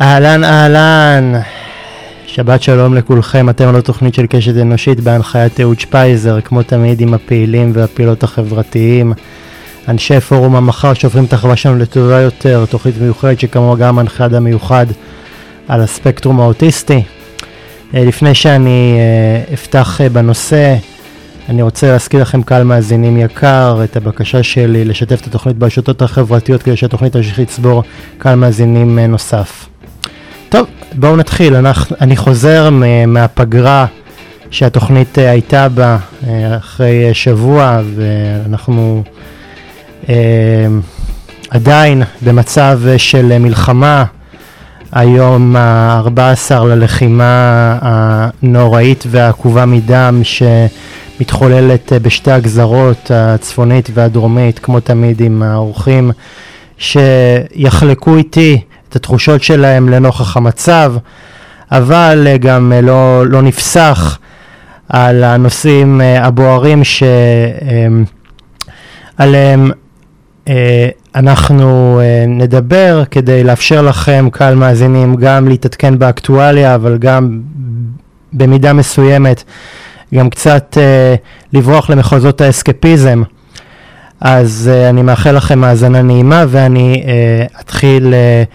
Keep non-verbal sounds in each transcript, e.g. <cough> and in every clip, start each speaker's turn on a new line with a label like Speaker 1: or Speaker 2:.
Speaker 1: אהלן אהלן, שבת שלום לכולכם, אתם על התוכנית של קשת אנושית בהנחיית אהוד שפייזר, כמו תמיד עם הפעילים והפעילות החברתיים, אנשי פורום המחר שהופכים את החברה שלנו לטובה יותר, תוכנית מיוחדת שכמוה גם הנחיית המיוחד על הספקטרום האוטיסטי. אה, לפני שאני אה, אפתח אה, בנושא, אני רוצה להזכיר לכם קהל מאזינים יקר את הבקשה שלי לשתף את התוכנית ברשתות החברתיות כדי שהתוכנית תמשיך לצבור קהל מאזינים נוסף. טוב, בואו נתחיל. אנחנו, אני חוזר מהפגרה שהתוכנית הייתה בה אחרי שבוע ואנחנו אה, עדיין במצב של מלחמה. היום ה-14 ללחימה הנוראית והעקובה מדם שמתחוללת בשתי הגזרות הצפונית והדרומית, כמו תמיד עם האורחים שיחלקו איתי את התחושות שלהם לנוכח המצב, אבל גם לא, לא נפסח על הנושאים הבוערים שעליהם אה, אנחנו נדבר כדי לאפשר לכם, קהל מאזינים, גם להתעדכן באקטואליה, אבל גם במידה מסוימת גם קצת לברוח למחוזות האסקפיזם. אז uh, אני מאחל לכם האזנה נעימה ואני uh, אתחיל uh,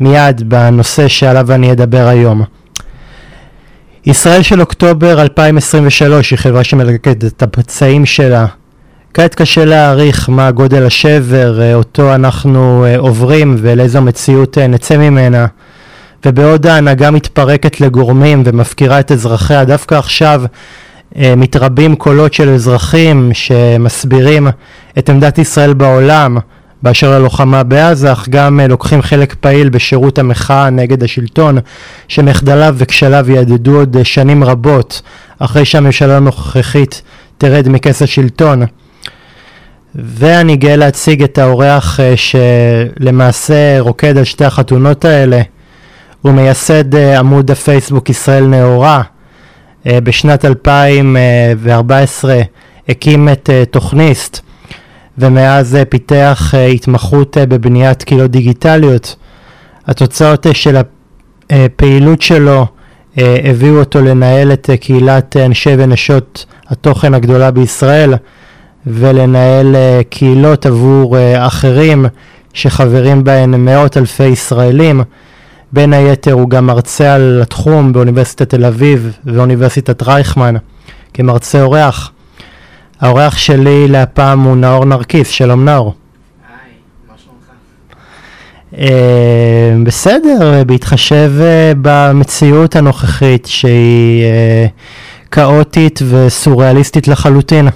Speaker 1: מיד בנושא שעליו אני אדבר היום. ישראל של אוקטובר 2023 היא חברה שמלקקת את הפצעים שלה כעת קשה להעריך מה גודל השבר אה, אותו אנחנו אה, עוברים ולאיזו מציאות אה, נצא ממנה. ובעוד ההנהגה מתפרקת לגורמים ומפקירה את אזרחיה, דווקא עכשיו מתרבים קולות של אזרחים שמסבירים את עמדת ישראל בעולם באשר ללוחמה בעזה, אך גם לוקחים חלק פעיל בשירות המחאה נגד השלטון, שמחדליו וכשליו יהדהדו עוד שנים רבות אחרי שהממשלה הנוכחית תרד מכס השלטון. ואני גאה להציג את האורח אה, שלמעשה רוקד על שתי החתונות האלה. הוא מייסד אה, עמוד הפייסבוק ישראל נאורה. אה, בשנת 2014 הקים את תוכניסט ומאז פיתח התמחות בבניית קהילות דיגיטליות. התוצאות של הפעילות שלו הביאו אותו לנהל את קהילת אנשי ונשות התוכן הגדולה בישראל. ולנהל קהילות עבור אחרים שחברים בהן מאות אלפי ישראלים. בין היתר הוא גם מרצה על התחום באוניברסיטת תל אביב ואוניברסיטת רייכמן כמרצה אורח. האורח שלי להפעם הוא נאור נרקיס, שלום נאור.
Speaker 2: היי, מה שלומך?
Speaker 1: Uh, בסדר, בהתחשב uh, במציאות הנוכחית שהיא uh, כאוטית וסוריאליסטית לחלוטין.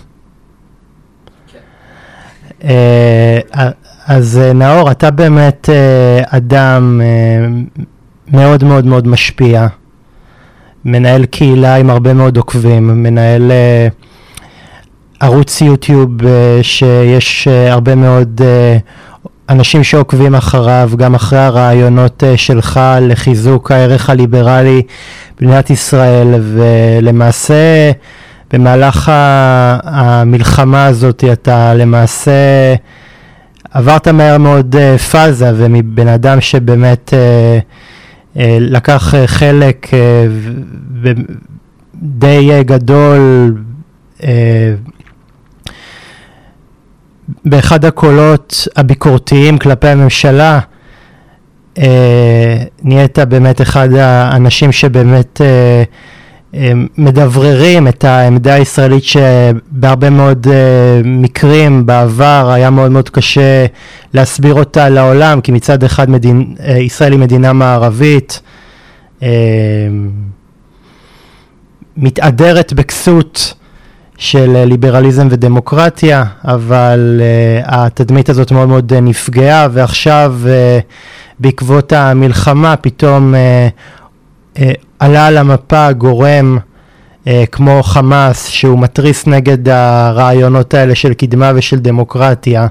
Speaker 1: אה, אז אה, נאור, אתה באמת אה, אדם מאוד מאוד מאוד משפיע, מנהל קהילה עם הרבה מאוד עוקבים, מנהל ערוץ יוטיוב שיש הרבה מאוד אנשים שעוקבים אחריו, גם אחרי הרעיונות שלך לחיזוק הערך הליברלי במדינת ישראל, ולמעשה במהלך המלחמה הזאת אתה למעשה עברת מהר מאוד אה, פאזה ומבן אדם שבאמת אה, אה, לקח חלק די גדול באחד הקולות הביקורתיים כלפי הממשלה נהיית באמת אחד האנשים שבאמת מדבררים את העמדה הישראלית שבהרבה מאוד uh, מקרים בעבר היה מאוד מאוד קשה להסביר אותה לעולם כי מצד אחד מדין, uh, ישראל היא מדינה מערבית uh, מתהדרת בכסות של ליברליזם ודמוקרטיה אבל uh, התדמית הזאת מאוד מאוד נפגעה ועכשיו uh, בעקבות המלחמה פתאום uh, uh, עלה על המפה גורם אה, כמו חמאס שהוא מתריס נגד הרעיונות האלה של קדמה ושל דמוקרטיה,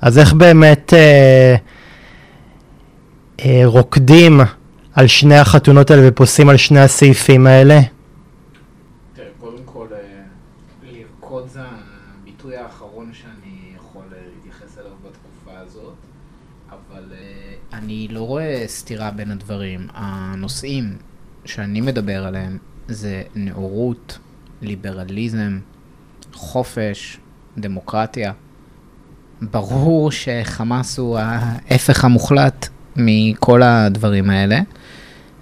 Speaker 1: אז איך באמת אה, אה, רוקדים על שני החתונות האלה ופוסים על שני הסעיפים האלה?
Speaker 2: תראה, קודם כל, אה, לרקוד זה הביטוי האחרון שאני יכול אה, להתייחס אליו בתקופה הזאת, אבל אה, אני לא רואה סתירה בין הדברים. הנושאים שאני מדבר עליהם זה נאורות, ליברליזם, חופש, דמוקרטיה. ברור שחמאס הוא ההפך המוחלט מכל הדברים האלה,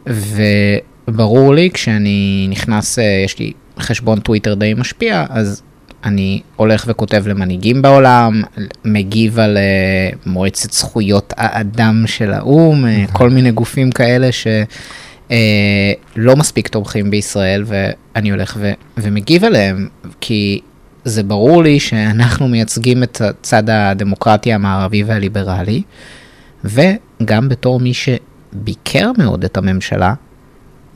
Speaker 2: וברור לי כשאני נכנס, אה, יש לי חשבון טוויטר די משפיע, אז אני הולך וכותב למנהיגים בעולם, מגיב על uh, מועצת זכויות האדם של האו"ם, uh, כל מיני גופים כאלה שלא uh, מספיק תומכים בישראל, ואני הולך ו- ומגיב עליהם, כי זה ברור לי שאנחנו מייצגים את צד הדמוקרטיה המערבי והליברלי, וגם בתור מי שביקר מאוד את הממשלה,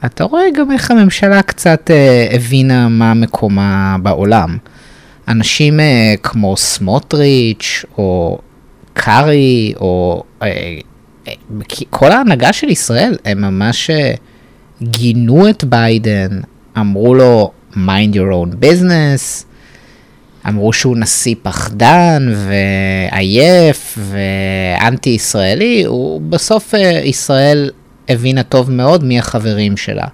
Speaker 2: אתה רואה גם איך הממשלה קצת uh, הבינה מה מקומה בעולם. אנשים uh, כמו סמוטריץ' או קארי או uh, כל ההנהגה של ישראל, הם ממש uh, גינו את ביידן, אמרו לו mind your own business, אמרו שהוא נשיא פחדן ועייף ואנטי ישראלי, הוא בסוף ישראל הבינה טוב מאוד מי החברים שלה.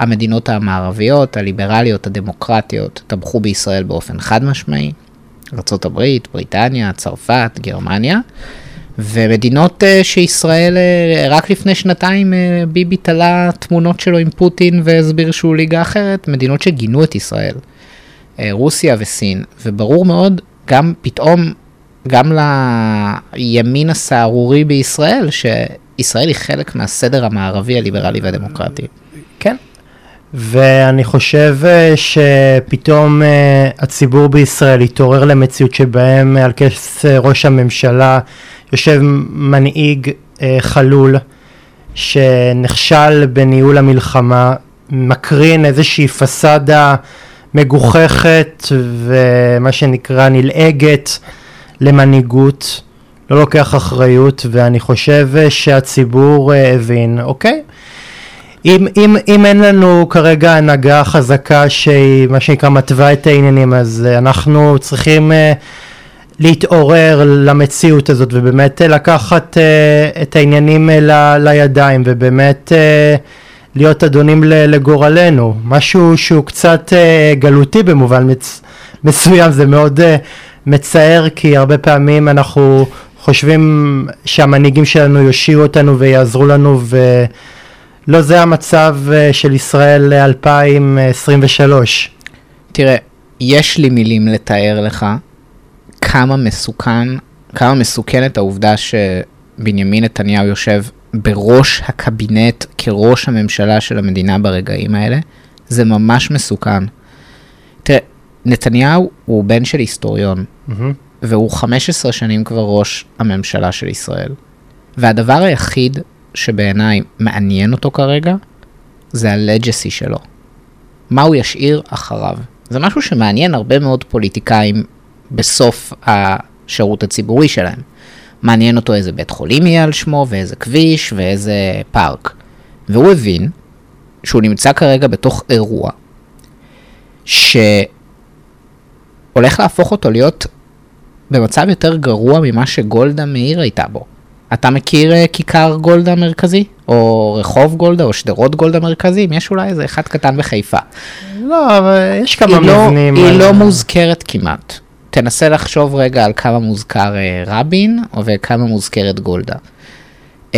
Speaker 2: המדינות המערביות, הליברליות, הדמוקרטיות, תמכו בישראל באופן חד משמעי. ארה"ב, בריטניה, צרפת, גרמניה. ומדינות uh, שישראל, uh, רק לפני שנתיים uh, ביבי תלה תמונות שלו עם פוטין והסביר שהוא ליגה אחרת, מדינות שגינו את ישראל, uh, רוסיה וסין, וברור מאוד, גם פתאום, גם לימין הסהרורי בישראל, שישראל היא חלק מהסדר המערבי הליברלי והדמוקרטי.
Speaker 1: ואני חושב אה, שפתאום אה, הציבור בישראל התעורר למציאות שבהם על כס אה, ראש הממשלה יושב מנהיג חלול שנכשל בניהול המלחמה, מקרין איזושהי פסאדה מגוחכת ומה שנקרא נלעגת למנהיגות, לא לוקח אחריות ואני חושב שהציבור הבין, אוקיי, אם, אם, אם אין לנו כרגע הנהגה חזקה שהיא מה שנקרא מתווה את העניינים אז uh, אנחנו צריכים uh, להתעורר למציאות הזאת ובאמת uh, לקחת את העניינים ל, לידיים ובאמת להיות אדונים לגורלנו. משהו שהוא קצת גלותי במובן מצ, מסוים זה מאוד מצער כי הרבה פעמים אנחנו חושבים שהמנהיגים שלנו יושיעו אותנו ויעזרו לנו ו... לא זה המצב אה, של ישראל 2023.
Speaker 2: תראה, יש לי מילים לתאר לך כמה מסוכן, כמה מסוכנת העובדה שבנימין נתניהו יושב בראש הקבינט כראש הממשלה של המדינה ברגעים האלה. זה ממש מסוכן. תראה, נתניהו הוא בן של היסטוריון, mm-hmm. והוא 15 שנים כבר ראש הממשלה של ישראל. והדבר היחיד שבעיניי מעניין אותו כרגע, זה הלג'סי שלו. מה הוא ישאיר אחריו. זה משהו שמעניין הרבה מאוד פוליטיקאים בסוף השירות הציבורי שלהם. מעניין אותו איזה בית חולים יהיה על שמו, ואיזה כביש, ואיזה פארק. והוא הבין שהוא נמצא כרגע בתוך אירוע שהולך להפוך אותו להיות במצב יותר גרוע ממה שגולדה מאיר הייתה בו. אתה מכיר uh, כיכר גולדה מרכזי? או רחוב גולדה, או שדרות גולדה מרכזי? יש אולי איזה אחד קטן בחיפה.
Speaker 1: לא, אבל יש כמה לא- מבנים.
Speaker 2: לא, היא לא מוזכרת כמעט. תנסה לחשוב רגע על כמה מוזכר uh, רבין, וכמה מוזכרת גולדה. Uh,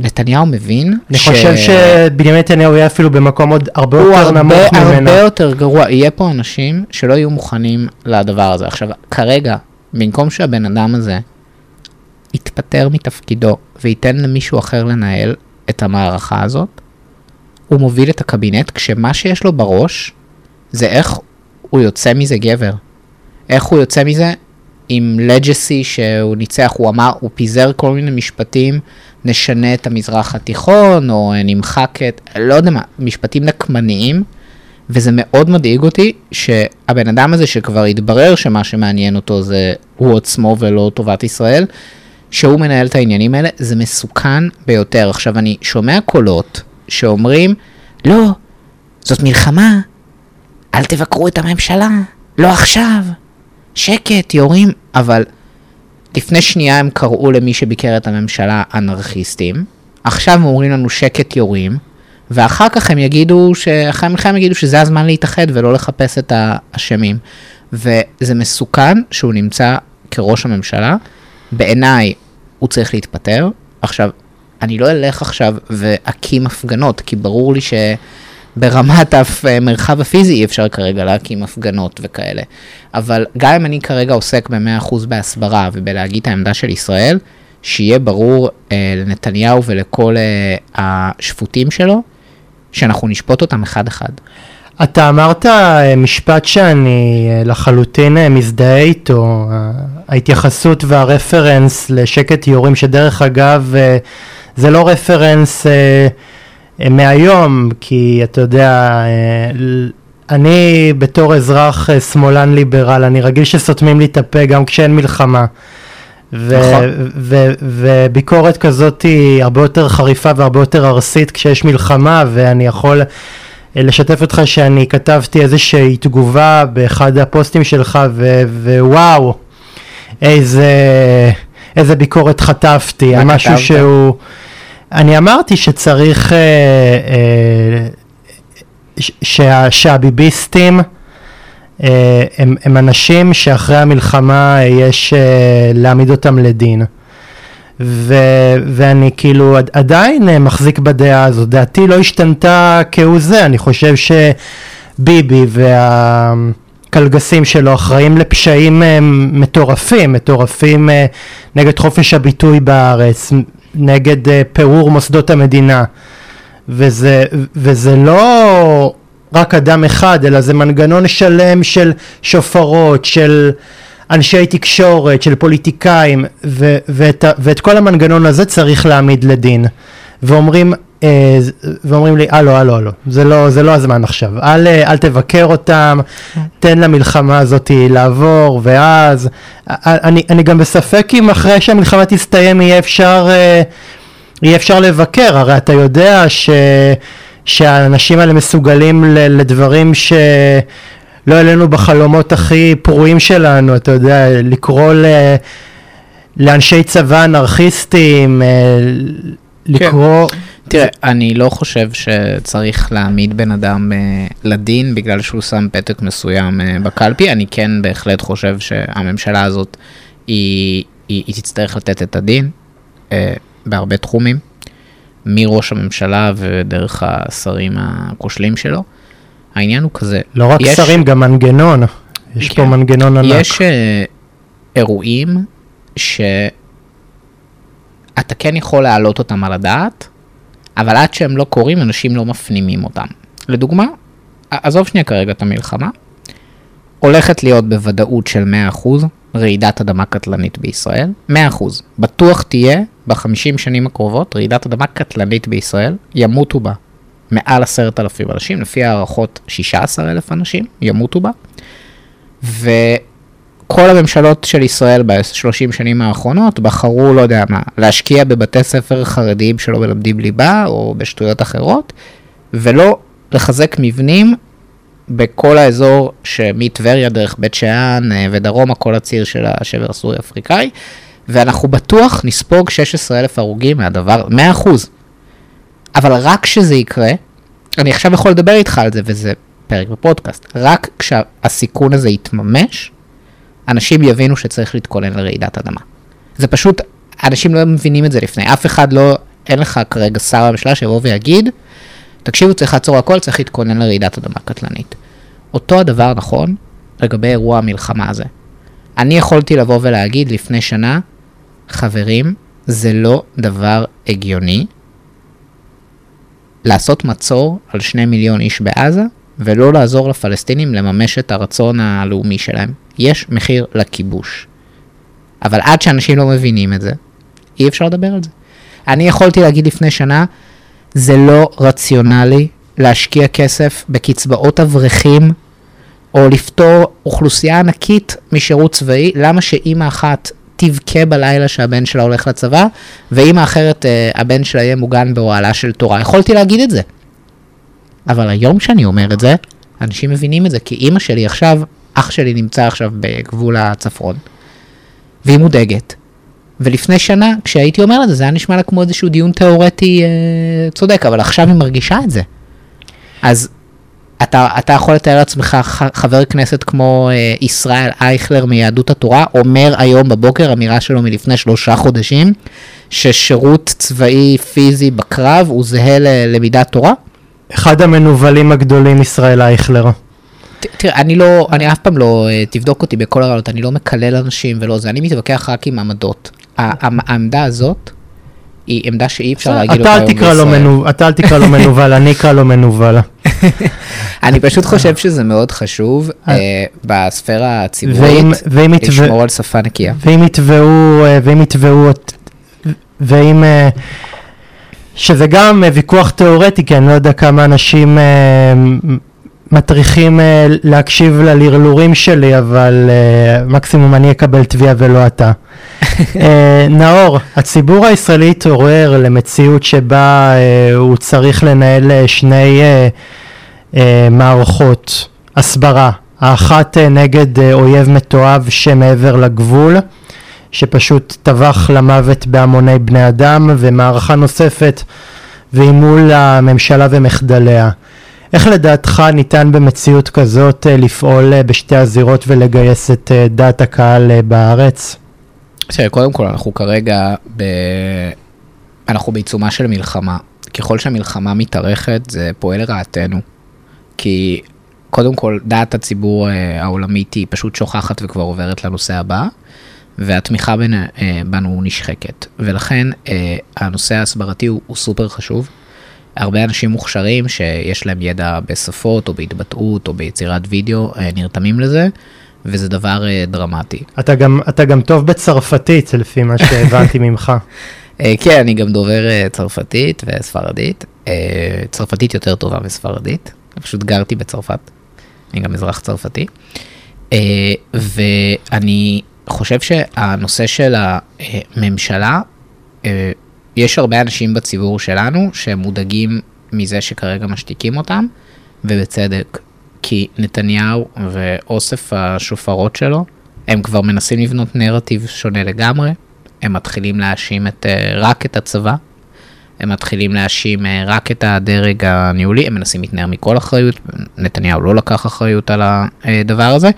Speaker 2: נתניהו מבין
Speaker 1: אני ש... חושב שבנימין נתניהו יהיה אפילו במקום עוד הרבה יותר הרבה, נמוך ממנה.
Speaker 2: הוא הרבה יותר גרוע. יהיה פה אנשים שלא יהיו מוכנים לדבר הזה. עכשיו, כרגע, במקום שהבן אדם הזה יתפטר מתפקידו וייתן למישהו אחר לנהל את המערכה הזאת, הוא מוביל את הקבינט כשמה שיש לו בראש זה איך הוא יוצא מזה גבר. איך הוא יוצא מזה עם לג'סי שהוא ניצח, הוא אמר, הוא פיזר כל מיני משפטים, נשנה את המזרח התיכון, או נמחק את, לא יודע מה, משפטים נקמניים, וזה מאוד מדאיג אותי שהבן אדם הזה שכבר התברר שמה שמעניין אותו זה הוא עצמו ולא טובת ישראל, שהוא מנהל את העניינים האלה, זה מסוכן ביותר. עכשיו, אני שומע קולות שאומרים, לא, זאת מלחמה, אל תבקרו את הממשלה, לא עכשיו, שקט, יורים, אבל לפני שנייה הם קראו למי שביקר את הממשלה אנרכיסטים, עכשיו הם אומרים לנו שקט יורים, ואחר כך הם יגידו, אחרי המלחמה יגידו שזה הזמן להתאחד ולא לחפש את האשמים. וזה מסוכן שהוא נמצא כראש הממשלה. בעיניי הוא צריך להתפטר. עכשיו, אני לא אלך עכשיו ואקים הפגנות, כי ברור לי שברמת המרחב הפיזי אי אפשר כרגע להקים הפגנות וכאלה. אבל גם אם אני כרגע עוסק ב-100% בהסברה ובלהגיד את העמדה של ישראל, שיהיה ברור אה, לנתניהו ולכל אה, השפוטים שלו, שאנחנו נשפוט אותם אחד-אחד.
Speaker 1: אתה אמרת אה, משפט שאני אה, לחלוטין אה, מזדהה איתו, ההתייחסות והרפרנס לשקט יורים, שדרך אגב זה לא רפרנס מהיום, כי אתה יודע, אני בתור אזרח שמאלן ליברל, אני רגיל שסותמים לי את הפה גם כשאין מלחמה. ו- נכון. ו- וביקורת כזאת היא הרבה יותר חריפה והרבה יותר ארסית כשיש מלחמה ואני יכול לשתף אותך שאני כתבתי איזושהי תגובה באחד הפוסטים שלך ו- ווואו איזה, איזה ביקורת חטפתי על משהו כתבת? שהוא אני אמרתי שצריך אה, אה, שה, שהביביסטים אה, הם, הם אנשים שאחרי המלחמה יש אה, להעמיד אותם לדין. ו, ואני כאילו עדיין אה, מחזיק בדעה הזאת, דעתי לא השתנתה כהוא זה, אני חושב שביבי והקלגסים שלו אחראים לפשעים מטורפים, מטורפים נגד חופש הביטוי בארץ, נגד פירור מוסדות המדינה, וזה, וזה לא רק אדם אחד, אלא זה מנגנון שלם של שופרות, של אנשי תקשורת, של פוליטיקאים, ו- ואת, ואת כל המנגנון הזה צריך להעמיד לדין. ואומרים, אה, ואומרים לי, הלו, הלו, הלו, זה לא, זה לא הזמן עכשיו, אל, אל תבקר אותם, תן למלחמה הזאת לעבור, ואז, אני, אני גם בספק אם אחרי שהמלחמה תסתיים יהיה אפשר, אה, יהיה אפשר לבקר, הרי אתה יודע ש... שהאנשים האלה מסוגלים לדברים שלא העלינו בחלומות הכי פרועים שלנו, אתה יודע, לקרוא ל... לאנשי צבא אנרכיסטים, אה, לקרוא... כן.
Speaker 2: תראה, אני לא חושב שצריך להעמיד בן אדם uh, לדין בגלל שהוא שם פתק מסוים uh, בקלפי, אני כן בהחלט חושב שהממשלה הזאת היא, היא, היא תצטרך לתת את הדין uh, בהרבה תחומים. מראש הממשלה ודרך השרים הכושלים שלו. העניין הוא כזה.
Speaker 1: לא רק יש, שרים, גם מנגנון. יש כן, פה מנגנון ענק.
Speaker 2: יש uh, אירועים שאתה כן יכול להעלות אותם על הדעת, אבל עד שהם לא קורים, אנשים לא מפנימים אותם. לדוגמה, עזוב שנייה כרגע את המלחמה, הולכת להיות בוודאות של 100% רעידת אדמה קטלנית בישראל, 100%. בטוח תהיה בחמישים שנים הקרובות רעידת אדמה קטלנית בישראל, ימותו בה מעל עשרת אלפים אנשים, לפי הערכות 16 אלף אנשים ימותו בה. וכל הממשלות של ישראל ב-30 שנים האחרונות בחרו, לא יודע מה, להשקיע בבתי ספר חרדיים שלא מלמדים ליבה או בשטויות אחרות, ולא לחזק מבנים בכל האזור שמטבריה דרך בית שאן אה, ודרומה, כל הציר של השבר הסורי-אפריקאי, ואנחנו בטוח נספוג 16 אלף הרוגים מהדבר, 100%. אבל רק כשזה יקרה, אני עכשיו יכול לדבר איתך על זה, וזה פרק בפודקאסט, רק כשהסיכון הזה יתממש, אנשים יבינו שצריך להתכונן לרעידת אדמה. זה פשוט, אנשים לא מבינים את זה לפני, אף אחד לא, אין לך כרגע שר בממשלה שיבוא ויגיד, תקשיבו, צריך לעצור הכל, צריך להתכונן לרעידת אדמה קטלנית. אותו הדבר נכון לגבי אירוע המלחמה הזה. אני יכולתי לבוא ולהגיד לפני שנה, חברים, זה לא דבר הגיוני לעשות מצור על שני מיליון איש בעזה ולא לעזור לפלסטינים לממש את הרצון הלאומי שלהם. יש מחיר לכיבוש. אבל עד שאנשים לא מבינים את זה, אי אפשר לדבר על זה. אני יכולתי להגיד לפני שנה, זה לא רציונלי להשקיע כסף בקצבאות אברכים או לפטור אוכלוסייה ענקית משירות צבאי, למה שאימא אחת תבכה בלילה שהבן שלה הולך לצבא, ואימא אחרת, אה, הבן שלה יהיה מוגן באוהלה של תורה. יכולתי להגיד את זה. אבל היום שאני אומר את זה, אנשים מבינים את זה, כי אימא שלי עכשיו, אח שלי נמצא עכשיו בגבול הצפון, והיא מודאגת, ולפני שנה, כשהייתי אומר את זה, זה היה נשמע לה כמו איזשהו דיון תיאורטי אה, צודק, אבל עכשיו היא מרגישה את זה. אז אתה, אתה יכול לתאר לעצמך חבר כנסת כמו אה, ישראל אייכלר מיהדות התורה, אומר היום בבוקר, אמירה שלו מלפני שלושה חודשים, ששירות צבאי פיזי בקרב הוא זהה ללמידת תורה?
Speaker 1: אחד המנוולים הגדולים, ישראל אייכלר.
Speaker 2: תראה, אני לא, אני אף פעם לא, אה, תבדוק אותי בכל הרעיונות, אני לא מקלל אנשים ולא זה, אני מתווכח רק עם עמדות. העמדה הזאת היא עמדה שאי אפשר להגיד אותה היום בישראל.
Speaker 1: אתה אל תקרא לו מנוול, אני אקרא לו מנוול. <laughs>
Speaker 2: אני פשוט חושב שזה מאוד חשוב אה, בספירה
Speaker 1: ואם-
Speaker 2: הציבורית, לשמור על שפה נקייה.
Speaker 1: ואם יתבעו, אה, ואם יתבעו, ואם, אה, שזה גם אה, ויכוח תיאורטי, כי אני לא יודע כמה אנשים אה, מטריחים אה, להקשיב ללרלורים שלי, אבל אה, מקסימום אני אקבל תביעה ולא אתה. <laughs> אה, נאור, הציבור הישראלי התעורר למציאות שבה אה, הוא צריך לנהל אה, שני אה, אה, מערכות הסברה, האחת אה, נגד אה, אויב מתועב שמעבר לגבול, שפשוט טבח למוות בהמוני בני אדם, ומערכה נוספת והיא מול הממשלה ומחדליה. איך לדעתך ניתן במציאות כזאת אה, לפעול אה, בשתי הזירות ולגייס את אה, דעת הקהל בארץ?
Speaker 2: תראה, קודם כל אנחנו כרגע, ב... אנחנו בעיצומה של מלחמה. ככל שהמלחמה מתארכת זה פועל לרעתנו. כי קודם כל דעת הציבור העולמית היא פשוט שוכחת וכבר עוברת לנושא הבא, והתמיכה בנו נשחקת. ולכן הנושא ההסברתי הוא, הוא סופר חשוב. הרבה אנשים מוכשרים שיש להם ידע בשפות או בהתבטאות או ביצירת וידאו אה, נרתמים לזה, וזה דבר אה, דרמטי.
Speaker 1: אתה גם, אתה גם טוב בצרפתית, לפי מה שהבנתי <laughs> ממך.
Speaker 2: אה, כן, אני גם דובר אה, צרפתית וספרדית. אה, צרפתית יותר טובה מספרדית. פשוט גרתי בצרפת. אני גם אזרח צרפתי. אה, ואני חושב שהנושא של הממשלה, אה, יש הרבה אנשים בציבור שלנו שהם מודאגים מזה שכרגע משתיקים אותם, ובצדק. כי נתניהו ואוסף השופרות שלו, הם כבר מנסים לבנות נרטיב שונה לגמרי. הם מתחילים להאשים את, אה, רק את הצבא, הם מתחילים להאשים אה, רק את הדרג הניהולי, הם מנסים להתנער מכל אחריות, נתניהו לא לקח אחריות על הדבר הזה.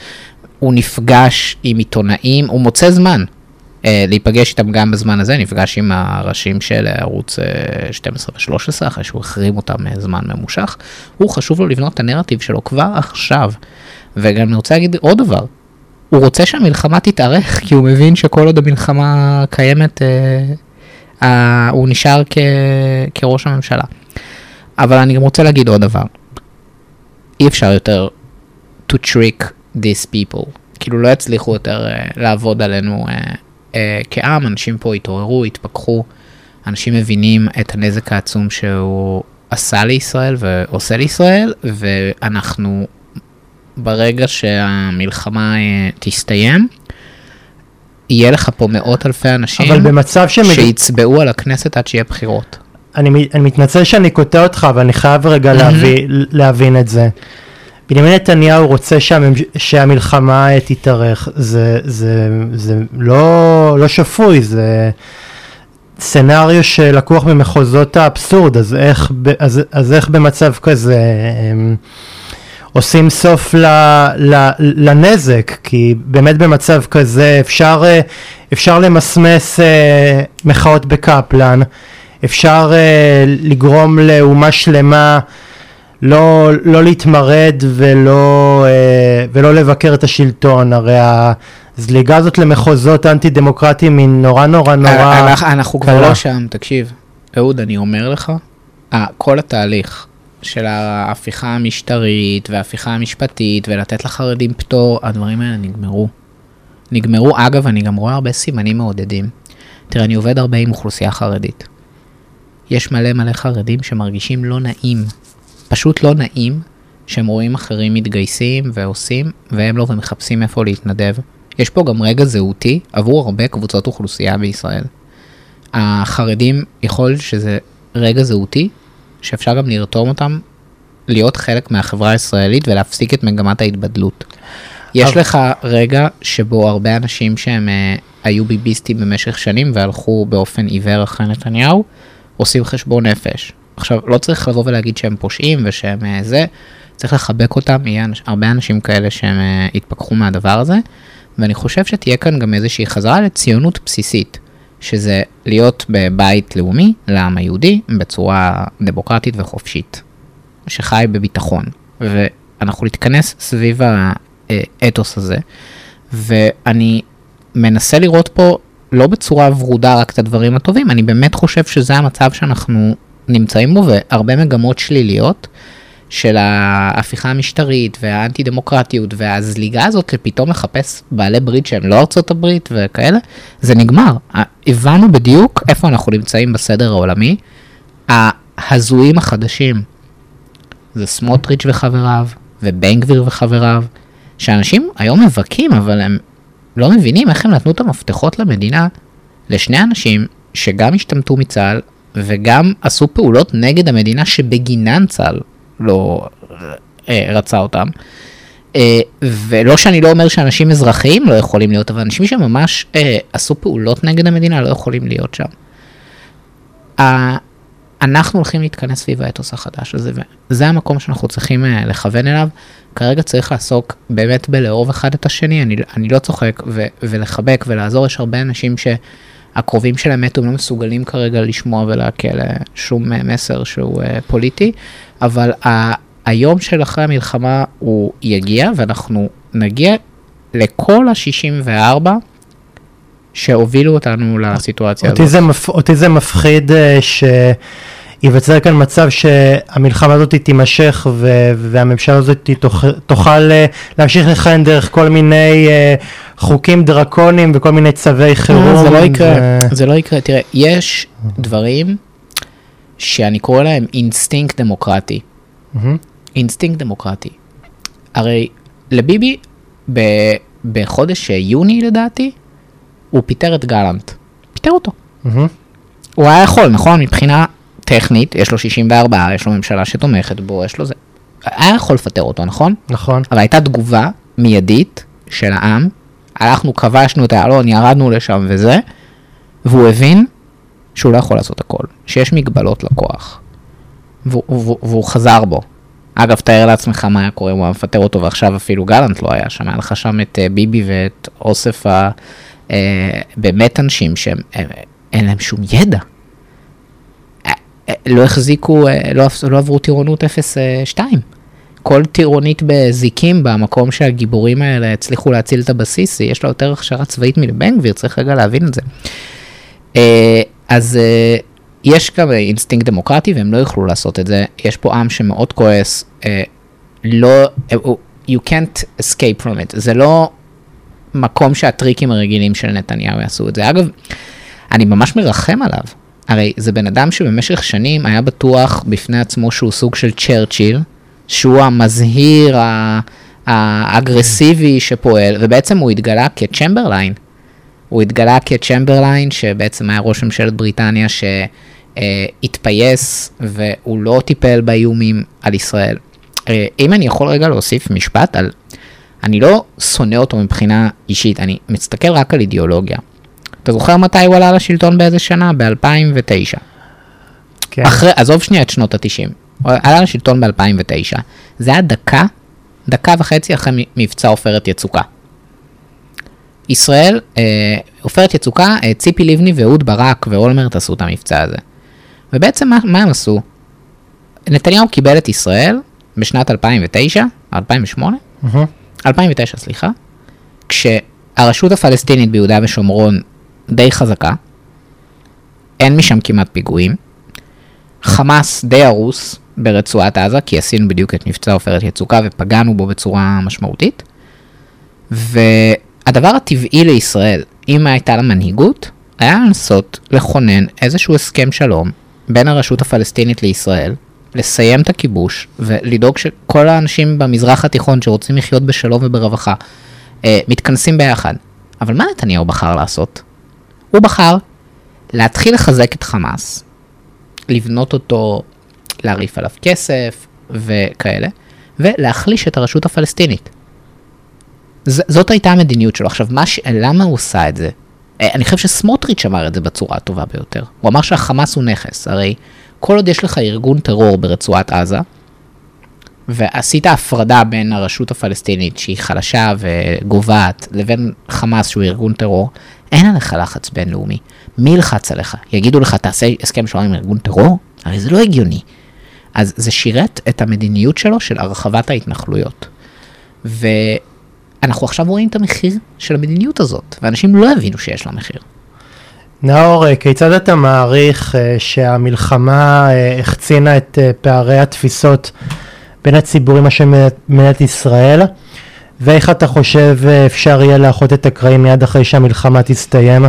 Speaker 2: הוא נפגש עם עיתונאים, הוא מוצא זמן אה, להיפגש איתם גם בזמן הזה, נפגש עם הראשים של ערוץ אה, 12 ו-13, אחרי שהוא החרים אותם אה, זמן ממושך. הוא חשוב לו לבנות את הנרטיב שלו כבר עכשיו. וגם אני רוצה להגיד עוד דבר, הוא רוצה שהמלחמה תתארך, <laughs> כי הוא מבין שכל עוד המלחמה קיימת, אה, אה, הוא נשאר כ, כראש הממשלה. אבל אני גם רוצה להגיד עוד דבר. אי אפשר יותר to trick these people. כאילו לא יצליחו יותר אה, לעבוד עלינו אה, אה, כעם, אנשים פה התעוררו, התפכחו, אנשים מבינים את הנזק העצום שהוא עשה לישראל ועושה לישראל, ואנחנו ברגע שהמלחמה אה, תסתיים, יהיה לך פה מאות אלפי אנשים
Speaker 1: אבל במצב שמד...
Speaker 2: שיצבעו על הכנסת עד שיהיה בחירות.
Speaker 1: אני, אני מתנצל שאני קוטע אותך, אבל אני חייב רגע להבין, להבין את זה. בנימין נתניהו רוצה שהממש... שהמלחמה תתארך, זה, זה, זה לא, לא שפוי, זה סצנריו שלקוח ממחוזות האבסורד, אז איך, אז, אז איך במצב כזה הם, עושים סוף ל, ל, לנזק, כי באמת במצב כזה אפשר, אפשר למסמס אה, מחאות בקפלן, אפשר אה, לגרום לאומה שלמה לא, לא להתמרד ולא, אה, ולא לבקר את השלטון, הרי הזליגה הזאת למחוזות אנטי דמוקרטיים היא נורא נורא נורא
Speaker 2: אנחנו, אנחנו כבר. לא שם, תקשיב. אהוד, אני אומר לך, אה, כל התהליך של ההפיכה המשטרית וההפיכה המשפטית ולתת לחרדים פטור, הדברים האלה נגמרו. נגמרו, אגב, אני גם רואה הרבה סימנים מעודדים. תראה, אני עובד הרבה עם אוכלוסייה חרדית. יש מלא מלא חרדים שמרגישים לא נעים, פשוט לא נעים, שהם רואים אחרים מתגייסים ועושים, והם לא ומחפשים איפה להתנדב. יש פה גם רגע זהותי עבור הרבה קבוצות אוכלוסייה בישראל. החרדים, יכול שזה רגע זהותי, שאפשר גם לרתום אותם להיות חלק מהחברה הישראלית ולהפסיק את מגמת ההתבדלות. יש
Speaker 1: אבל-
Speaker 2: לך רגע שבו הרבה אנשים שהם אה, שהיו ביביסטים במשך שנים והלכו באופן עיוור אחרי נתניהו, עושים חשבון נפש. עכשיו, לא צריך לבוא ולהגיד שהם פושעים ושהם אה, זה, צריך לחבק אותם, יהיה אנש, הרבה אנשים כאלה שהם אה, יתפכחו מהדבר הזה, ואני חושב שתהיה כאן גם איזושהי חזרה לציונות בסיסית, שזה להיות בבית לאומי לעם היהודי בצורה דמוקרטית וחופשית, שחי בביטחון, ואנחנו נתכנס סביב האתוס הזה, ואני מנסה לראות פה לא בצורה ורודה רק את הדברים הטובים, אני באמת חושב שזה המצב שאנחנו נמצאים בו, והרבה מגמות שליליות של ההפיכה המשטרית והאנטי דמוקרטיות והזליגה הזאת לפתאום לחפש בעלי ברית שהם לא ארצות הברית וכאלה, זה נגמר. הבנו בדיוק איפה אנחנו נמצאים בסדר העולמי. ההזויים החדשים זה סמוטריץ' וחבריו, ובן גביר וחבריו, שאנשים היום מבכים, אבל הם לא מבינים איך הם נתנו את המפתחות למדינה לשני אנשים שגם השתמטו מצה"ל וגם עשו פעולות נגד המדינה שבגינן צה"ל לא אה, רצה אותם. אה, ולא שאני לא אומר שאנשים אזרחיים לא יכולים להיות, אבל אנשים שממש אה, עשו פעולות נגד המדינה לא יכולים להיות שם. אה, אנחנו הולכים להתכנס סביב האתוס החדש הזה, וזה המקום שאנחנו צריכים אה, לכוון אליו. כרגע צריך לעסוק באמת בלאהוב אחד את השני, אני, אני לא צוחק, ו, ולחבק ולעזור, יש הרבה אנשים שהקרובים שלהם מתו, הם לא מסוגלים כרגע לשמוע ולהקל שום אה, מסר שהוא uh, פוליטי, אבל ה, היום של אחרי המלחמה הוא יגיע, ואנחנו נגיע לכל ה-64 שהובילו אותנו לסיטואציה
Speaker 1: אותי
Speaker 2: הזאת.
Speaker 1: זה, מפ... אותי זה מפחיד ש... ייווצר כאן מצב שהמלחמה הזאת תימשך ו- והממשלה הזאת תוכל, תוכל אה, להמשיך לכהן דרך כל מיני אה, חוקים דרקוניים וכל מיני צווי חירום.
Speaker 2: זה לא יקרה,
Speaker 1: ו...
Speaker 2: זה לא יקרה. תראה, יש דברים שאני קורא להם אינסטינקט דמוקרטי. אינסטינקט דמוקרטי. הרי לביבי ב- בחודש יוני לדעתי, הוא פיטר את גלנט. פיטר אותו. הוא היה יכול, נכון? מבחינה טכנית, יש לו 64, יש לו ממשלה שתומכת בו, יש לו זה. היה יכול לפטר אותו, נכון?
Speaker 1: נכון.
Speaker 2: אבל הייתה תגובה מיידית של העם, הלכנו, כבשנו את האלון, ירדנו לשם וזה, והוא הבין שהוא לא יכול לעשות הכל, שיש מגבלות לכוח. והוא, והוא, והוא חזר בו. אגב, תאר לעצמך מה היה קורה אם הוא היה מפטר אותו, ועכשיו אפילו גלנט לא היה שם, היה לך שם את uh, ביבי ואת אוסף ה... Uh, באמת אנשים שהם, הם, אין להם שום ידע. לא החזיקו, לא, לא עברו טירונות 0-2. כל טירונית בזיקים במקום שהגיבורים האלה הצליחו להציל את הבסיס, יש לה יותר הכשרה צבאית מבן גביר, צריך רגע להבין את זה. אז יש גם אינסטינקט דמוקרטי והם לא יוכלו לעשות את זה. יש פה עם שמאוד כועס, לא, you can't escape from it. זה לא מקום שהטריקים הרגילים של נתניהו יעשו את זה. אגב, אני ממש מרחם עליו. הרי זה בן אדם שבמשך שנים היה בטוח בפני עצמו שהוא סוג של צ'רצ'יל, שהוא המזהיר האגרסיבי שפועל, ובעצם הוא התגלה כצ'מברליין. הוא התגלה כצ'מברליין, שבעצם היה ראש ממשלת בריטניה שהתפייס, והוא לא טיפל באיומים על ישראל. אם אני יכול רגע להוסיף משפט על, אני לא שונא אותו מבחינה אישית, אני מסתכל רק על אידיאולוגיה. אתה זוכר מתי הוא עלה לשלטון באיזה שנה? ב-2009. כן. אחרי, עזוב שנייה את שנות ה-90. הוא עלה לשלטון ב-2009. זה היה דקה, דקה וחצי אחרי מבצע עופרת יצוקה. ישראל, אה, עופרת יצוקה, אה, ציפי לבני ואהוד ברק ואולמרט עשו את המבצע הזה. ובעצם מה, מה הם עשו? נתניהו קיבל את ישראל בשנת 2009, 2008? Mm-hmm. 2009, סליחה, כשהרשות הפלסטינית ביהודה ושומרון די חזקה, אין משם כמעט פיגועים, חמאס די הרוס ברצועת עזה, כי עשינו בדיוק את מבצע עופרת יצוקה ופגענו בו בצורה משמעותית, והדבר הטבעי לישראל, אם הייתה לה מנהיגות, היה לנסות לכונן איזשהו הסכם שלום בין הרשות הפלסטינית לישראל, לסיים את הכיבוש ולדאוג שכל האנשים במזרח התיכון שרוצים לחיות בשלום וברווחה אה, מתכנסים ביחד. אבל מה נתניהו בחר לעשות? הוא בחר להתחיל לחזק את חמאס, לבנות אותו, להרעיף עליו כסף וכאלה, ולהחליש את הרשות הפלסטינית. ז- זאת הייתה המדיניות שלו. עכשיו, ש... למה הוא עושה את זה? אה, אני חושב שסמוטריץ' אמר את זה בצורה הטובה ביותר. הוא אמר שהחמאס הוא נכס, הרי כל עוד יש לך ארגון טרור ברצועת עזה, ועשית הפרדה בין הרשות הפלסטינית שהיא חלשה וגוועת לבין חמאס שהוא ארגון טרור, אין עליך לחץ בינלאומי. מי ילחץ עליך? יגידו לך תעשה הסכם שלום עם ארגון טרור? הרי זה לא הגיוני. אז זה שירת את המדיניות שלו של הרחבת ההתנחלויות. ואנחנו עכשיו רואים את המחיר של המדיניות הזאת, ואנשים לא הבינו שיש לה מחיר.
Speaker 1: נאור, כיצד אתה מעריך אה, שהמלחמה אה, החצינה את אה, פערי התפיסות בין הציבורים השונים במדינת ישראל, ואיך אתה חושב אפשר יהיה לאחות את הקרעים מיד אחרי שהמלחמה תסתיים?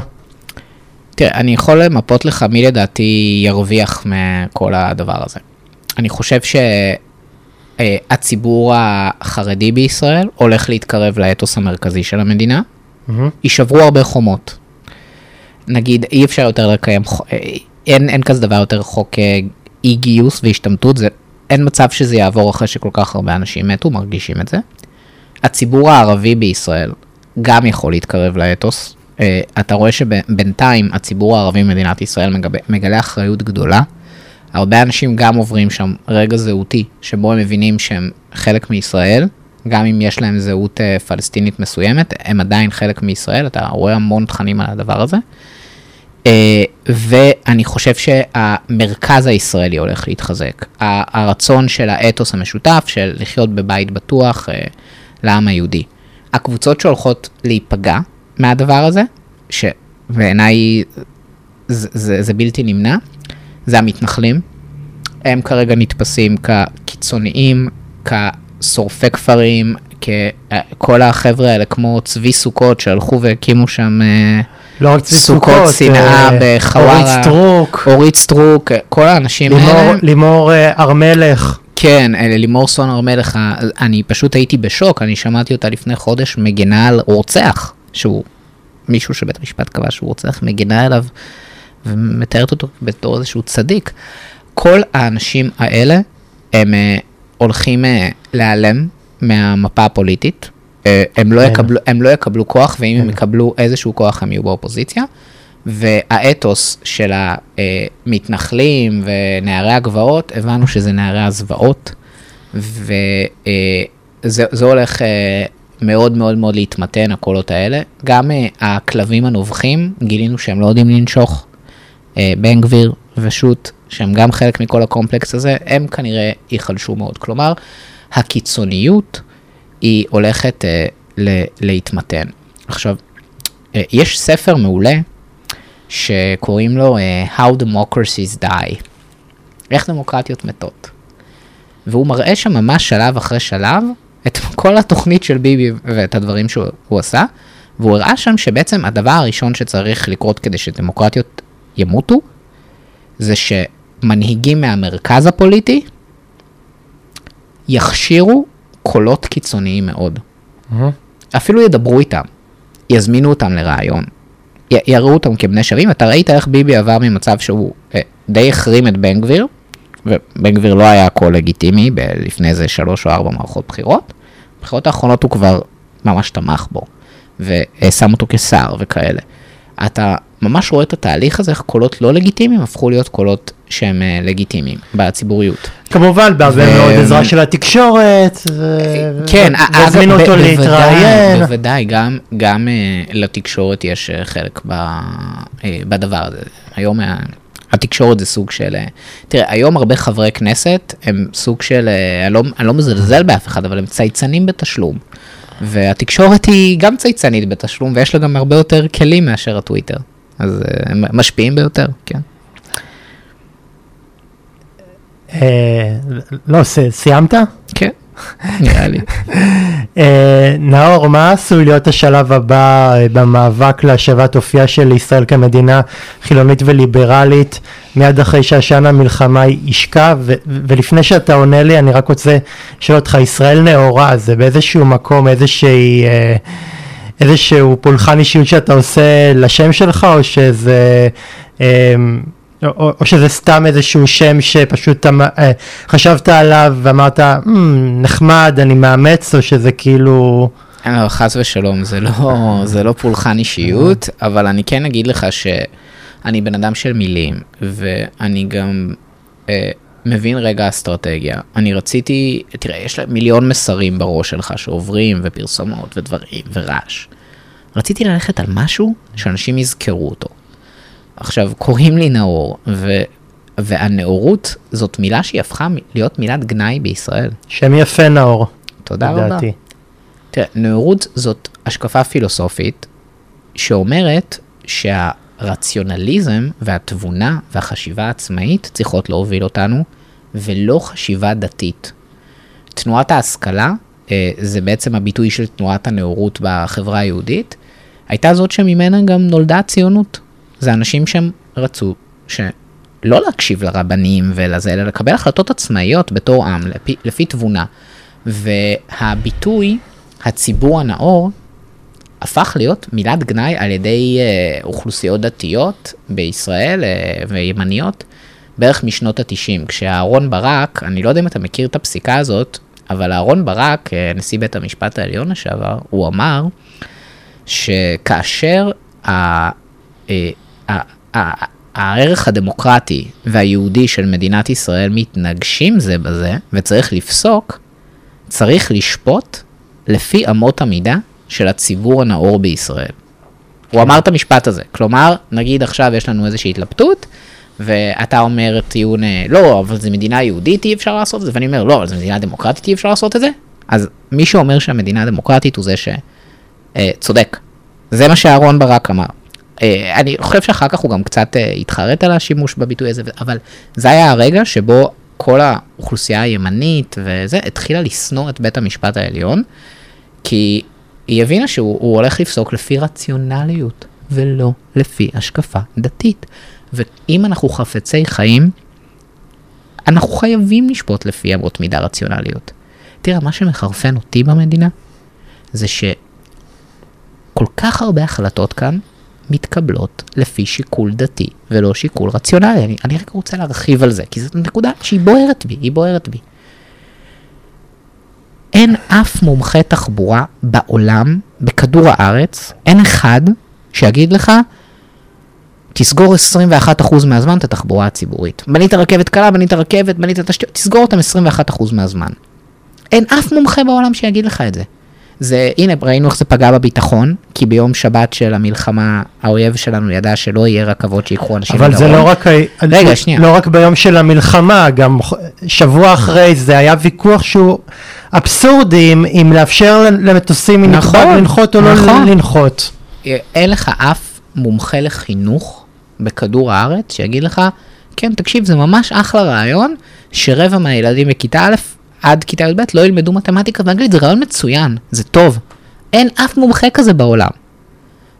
Speaker 2: תראה, אני יכול למפות לך מי לדעתי ירוויח מכל הדבר הזה. אני חושב שהציבור החרדי בישראל הולך להתקרב לאתוס המרכזי של המדינה. Mm-hmm. יישברו הרבה חומות. נגיד, אי אפשר יותר לקיים, אין, אין כזה דבר יותר חוק אה, אי גיוס והשתמטות, זה, אין מצב שזה יעבור אחרי שכל כך הרבה אנשים מתו, מרגישים את זה. הציבור הערבי בישראל גם יכול להתקרב לאתוס. Uh, אתה רואה שבינתיים הציבור הערבי במדינת ישראל מגלה, מגלה אחריות גדולה. הרבה אנשים גם עוברים שם רגע זהותי, שבו הם מבינים שהם חלק מישראל, גם אם יש להם זהות uh, פלסטינית מסוימת, הם עדיין חלק מישראל, אתה רואה המון תכנים על הדבר הזה. Uh, ואני חושב שהמרכז הישראלי הולך להתחזק. הרצון של האתוס המשותף, של לחיות בבית בטוח uh, לעם היהודי. הקבוצות שהולכות להיפגע מהדבר הזה, שבעיניי זה, זה, זה בלתי נמנע, זה המתנחלים. הם כרגע נתפסים כקיצוניים, כשורפי כפרים, ככל החבר'ה האלה כמו צבי סוכות שהלכו והקימו שם אה,
Speaker 1: לא רק צבי סוכות,
Speaker 2: שנאה אה, בחווארה,
Speaker 1: אורית סטרוק,
Speaker 2: אורית סטרוק, כל האנשים
Speaker 1: לימור,
Speaker 2: האלה.
Speaker 1: לימור אה, הר
Speaker 2: כן, לימור סון הר מלך, אני פשוט הייתי בשוק, אני שמעתי אותה לפני חודש מגנה על רוצח, שהוא מישהו שבית המשפט קבע שהוא רוצח, מגנה עליו ומתארת אותו בתור איזשהו צדיק. כל האנשים האלה הם uh, הולכים uh, להיעלם מהמפה הפוליטית. Uh, הם, לא כן. יקבלו, הם לא יקבלו כוח, ואם הם כן. יקבלו איזשהו כוח הם יהיו באופוזיציה. והאתוס של המתנחלים ונערי הגבעות, הבנו שזה נערי הזוועות, וזה הולך מאוד מאוד מאוד להתמתן, הקולות האלה. גם הכלבים הנובחים, גילינו שהם לא יודעים לנשוך. אה, בן גביר ושות', שהם גם חלק מכל הקומפלקס הזה, הם כנראה ייחלשו מאוד. כלומר, הקיצוניות היא הולכת אה, להתמתן. עכשיו, אה, יש ספר מעולה שקוראים לו אה, How Democracies Die, איך דמוקרטיות מתות. והוא מראה שם ממש שלב אחרי שלב את כל התוכנית של ביבי ואת הדברים שהוא עשה, והוא הראה שם שבעצם הדבר הראשון שצריך לקרות כדי שדמוקרטיות ימותו, זה שמנהיגים מהמרכז הפוליטי יכשירו קולות קיצוניים מאוד. Mm-hmm. אפילו ידברו איתם, יזמינו אותם לרעיון, יראו אותם כבני שווים. אתה ראית איך ביבי עבר ממצב שהוא אה, די החרים את בן גביר, ובן גביר לא היה הכל לגיטימי לפני איזה שלוש או ארבע מערכות בחירות. בבחירות האחרונות הוא כבר ממש תמך בו, ושם אותו כשר וכאלה. אתה ממש רואה את התהליך הזה, איך קולות לא לגיטימיים הפכו להיות קולות שהם uh, לגיטימיים בציבוריות.
Speaker 1: כמובן, בהרבה. מאוד עזרה של התקשורת, ו...
Speaker 2: כן,
Speaker 1: והזמינו אותו להתראיין.
Speaker 2: בוודאי, גם, לתקשורת יש חלק בדבר הזה. היום התקשורת זה סוג של, תראה, היום הרבה חברי כנסת הם סוג של, לא, אני לא מזלזל באף אחד, אבל הם צייצנים בתשלום. והתקשורת היא גם צייצנית בתשלום, ויש לה גם הרבה יותר כלים מאשר הטוויטר. אז אה, הם משפיעים ביותר, כן.
Speaker 1: אה, לא, סיימת?
Speaker 2: כן, נראה לי. <laughs>
Speaker 1: אה, נאור, מה עשוי להיות השלב הבא במאבק להשבת אופייה של ישראל כמדינה חילונית וליברלית מיד אחרי שעשן המלחמה ישקע? ולפני שאתה עונה לי, אני רק רוצה לשאול אותך, ישראל נאורה, זה באיזשהו מקום, איזושהי... איזשהו פולחן אישיות שאתה עושה לשם שלך, או שזה... אמ, או, או שזה סתם איזשהו שם שפשוט אה, חשבת עליו ואמרת, mm, נחמד, אני מאמץ, או שזה כאילו...
Speaker 2: לא, חס ושלום, זה לא, <laughs> זה לא פולחן אישיות, אבל אני כן אגיד לך שאני בן אדם של מילים, ואני גם אה, מבין רגע אסטרטגיה. אני רציתי, תראה, יש מיליון מסרים בראש שלך שעוברים, ופרסומות, ודברים, ורעש. רציתי ללכת על משהו שאנשים יזכרו אותו. עכשיו, קוראים לי נאור, ו... והנאורות זאת מילה שהיא הפכה להיות מילת גנאי בישראל.
Speaker 1: שם יפה נאור.
Speaker 2: תודה רבה. תראה, נאורות זאת השקפה פילוסופית שאומרת שהרציונליזם והתבונה והחשיבה העצמאית צריכות להוביל אותנו, ולא חשיבה דתית. תנועת ההשכלה, אה, זה בעצם הביטוי של תנועת הנאורות בחברה היהודית, הייתה זאת שממנה גם נולדה הציונות. זה אנשים שהם רצו שלא להקשיב לרבנים ולזה, אלא לקבל החלטות עצמאיות בתור עם, לפי, לפי תבונה. והביטוי הציבור הנאור הפך להיות מילת גנאי על ידי אה, אוכלוסיות דתיות בישראל אה, וימניות בערך משנות התשעים, כשאהרון ברק, אני לא יודע אם אתה מכיר את הפסיקה הזאת, אבל אהרון ברק, אה, נשיא בית המשפט העליון לשעבר, הוא אמר שכאשר ה, אה, הערך הדמוקרטי והיהודי של מדינת ישראל מתנגשים זה בזה, וצריך לפסוק, צריך לשפוט לפי אמות המידה של הציבור הנאור בישראל. הוא אמר את המשפט הזה, כלומר, נגיד עכשיו יש לנו איזושהי התלבטות, ואתה אומר טיעון, לא, אבל זו מדינה יהודית, אי אפשר לעשות את זה, ואני אומר, לא, אבל זו מדינה דמוקרטית, אי אפשר לעשות את זה, אז מי שאומר שהמדינה הדמוקרטית הוא זה שצודק. אה, זה מה שאהרון ברק אמר. אה, אני חושב שאחר כך הוא גם קצת התחרט על השימוש בביטוי הזה, אבל זה היה הרגע שבו כל האוכלוסייה הימנית וזה, התחילה לשנוא את בית המשפט העליון, כי היא הבינה שהוא הולך לפסוק לפי רציונליות, ולא לפי השקפה דתית. ואם אנחנו חפצי חיים, אנחנו חייבים לשפוט לפי אמות מידה רציונליות. תראה, מה שמחרפן אותי במדינה, זה שכל כך הרבה החלטות כאן מתקבלות לפי שיקול דתי ולא שיקול רציונלי. אני, אני רק רוצה להרחיב על זה, כי זאת נקודה שהיא בוערת בי, היא בוערת בי. אין אף מומחה תחבורה בעולם, בכדור הארץ, אין אחד שיגיד לך, תסגור 21% מהזמן את התחבורה הציבורית. בנית רכבת קלה, בנית רכבת, בנית תשתיות, תסגור אותם 21% מהזמן. אין אף מומחה בעולם שיגיד לך את זה. זה, הנה, ראינו איך זה פגע בביטחון, כי ביום שבת של המלחמה, האויב שלנו ידע שלא יהיה רכבות שיקחו אנשים
Speaker 1: אבל זה לא רק,
Speaker 2: רגע, שנייה.
Speaker 1: לא רק ביום של המלחמה, גם שבוע אחרי זה היה ויכוח שהוא אבסורדי, אם לאפשר למטוסים מנתב"ג נכון, לנחות או לא נכון. לא לנחות.
Speaker 2: אין לך אף מומחה לחינוך בכדור הארץ שיגיד לך, כן, תקשיב, זה ממש אחלה רעיון, שרבע מהילדים בכיתה א' עד כיתה י"ב לא ילמדו מתמטיקה ואנגלית, זה רעיון מצוין, זה טוב. אין אף מומחה כזה בעולם.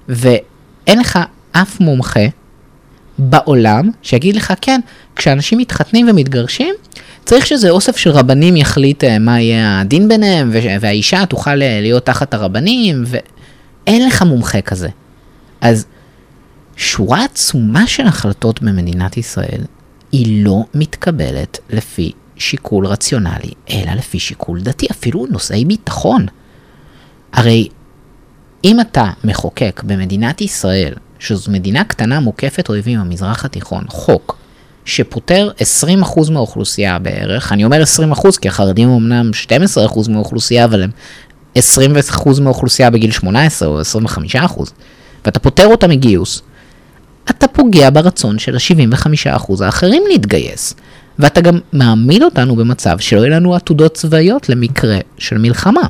Speaker 2: ואין לך אף מומחה בעולם שיגיד לך, כן, כשאנשים מתחתנים ומתגרשים, צריך שזה אוסף של רבנים יחליט אה, מה יהיה הדין ביניהם, והאישה תוכל אה, להיות תחת הרבנים, ואין לך מומחה כזה. אז שורה עצומה של החלטות במדינת ישראל, היא לא מתקבלת לפי שיקול רציונלי, אלא לפי שיקול דתי, אפילו נושאי ביטחון. הרי אם אתה מחוקק במדינת ישראל, שזו מדינה קטנה מוקפת אויבים במזרח התיכון, חוק שפוטר 20% מהאוכלוסייה בערך, אני אומר 20% כי החרדים הם אמנם 12% מהאוכלוסייה, אבל הם 20% מהאוכלוסייה בגיל 18 או 25%, ואתה פוטר אותה מגיוס, אתה פוגע ברצון של ה-75% האחרים להתגייס. ואתה גם מעמיד אותנו במצב שלא יהיו לנו עתודות צבאיות למקרה של מלחמה.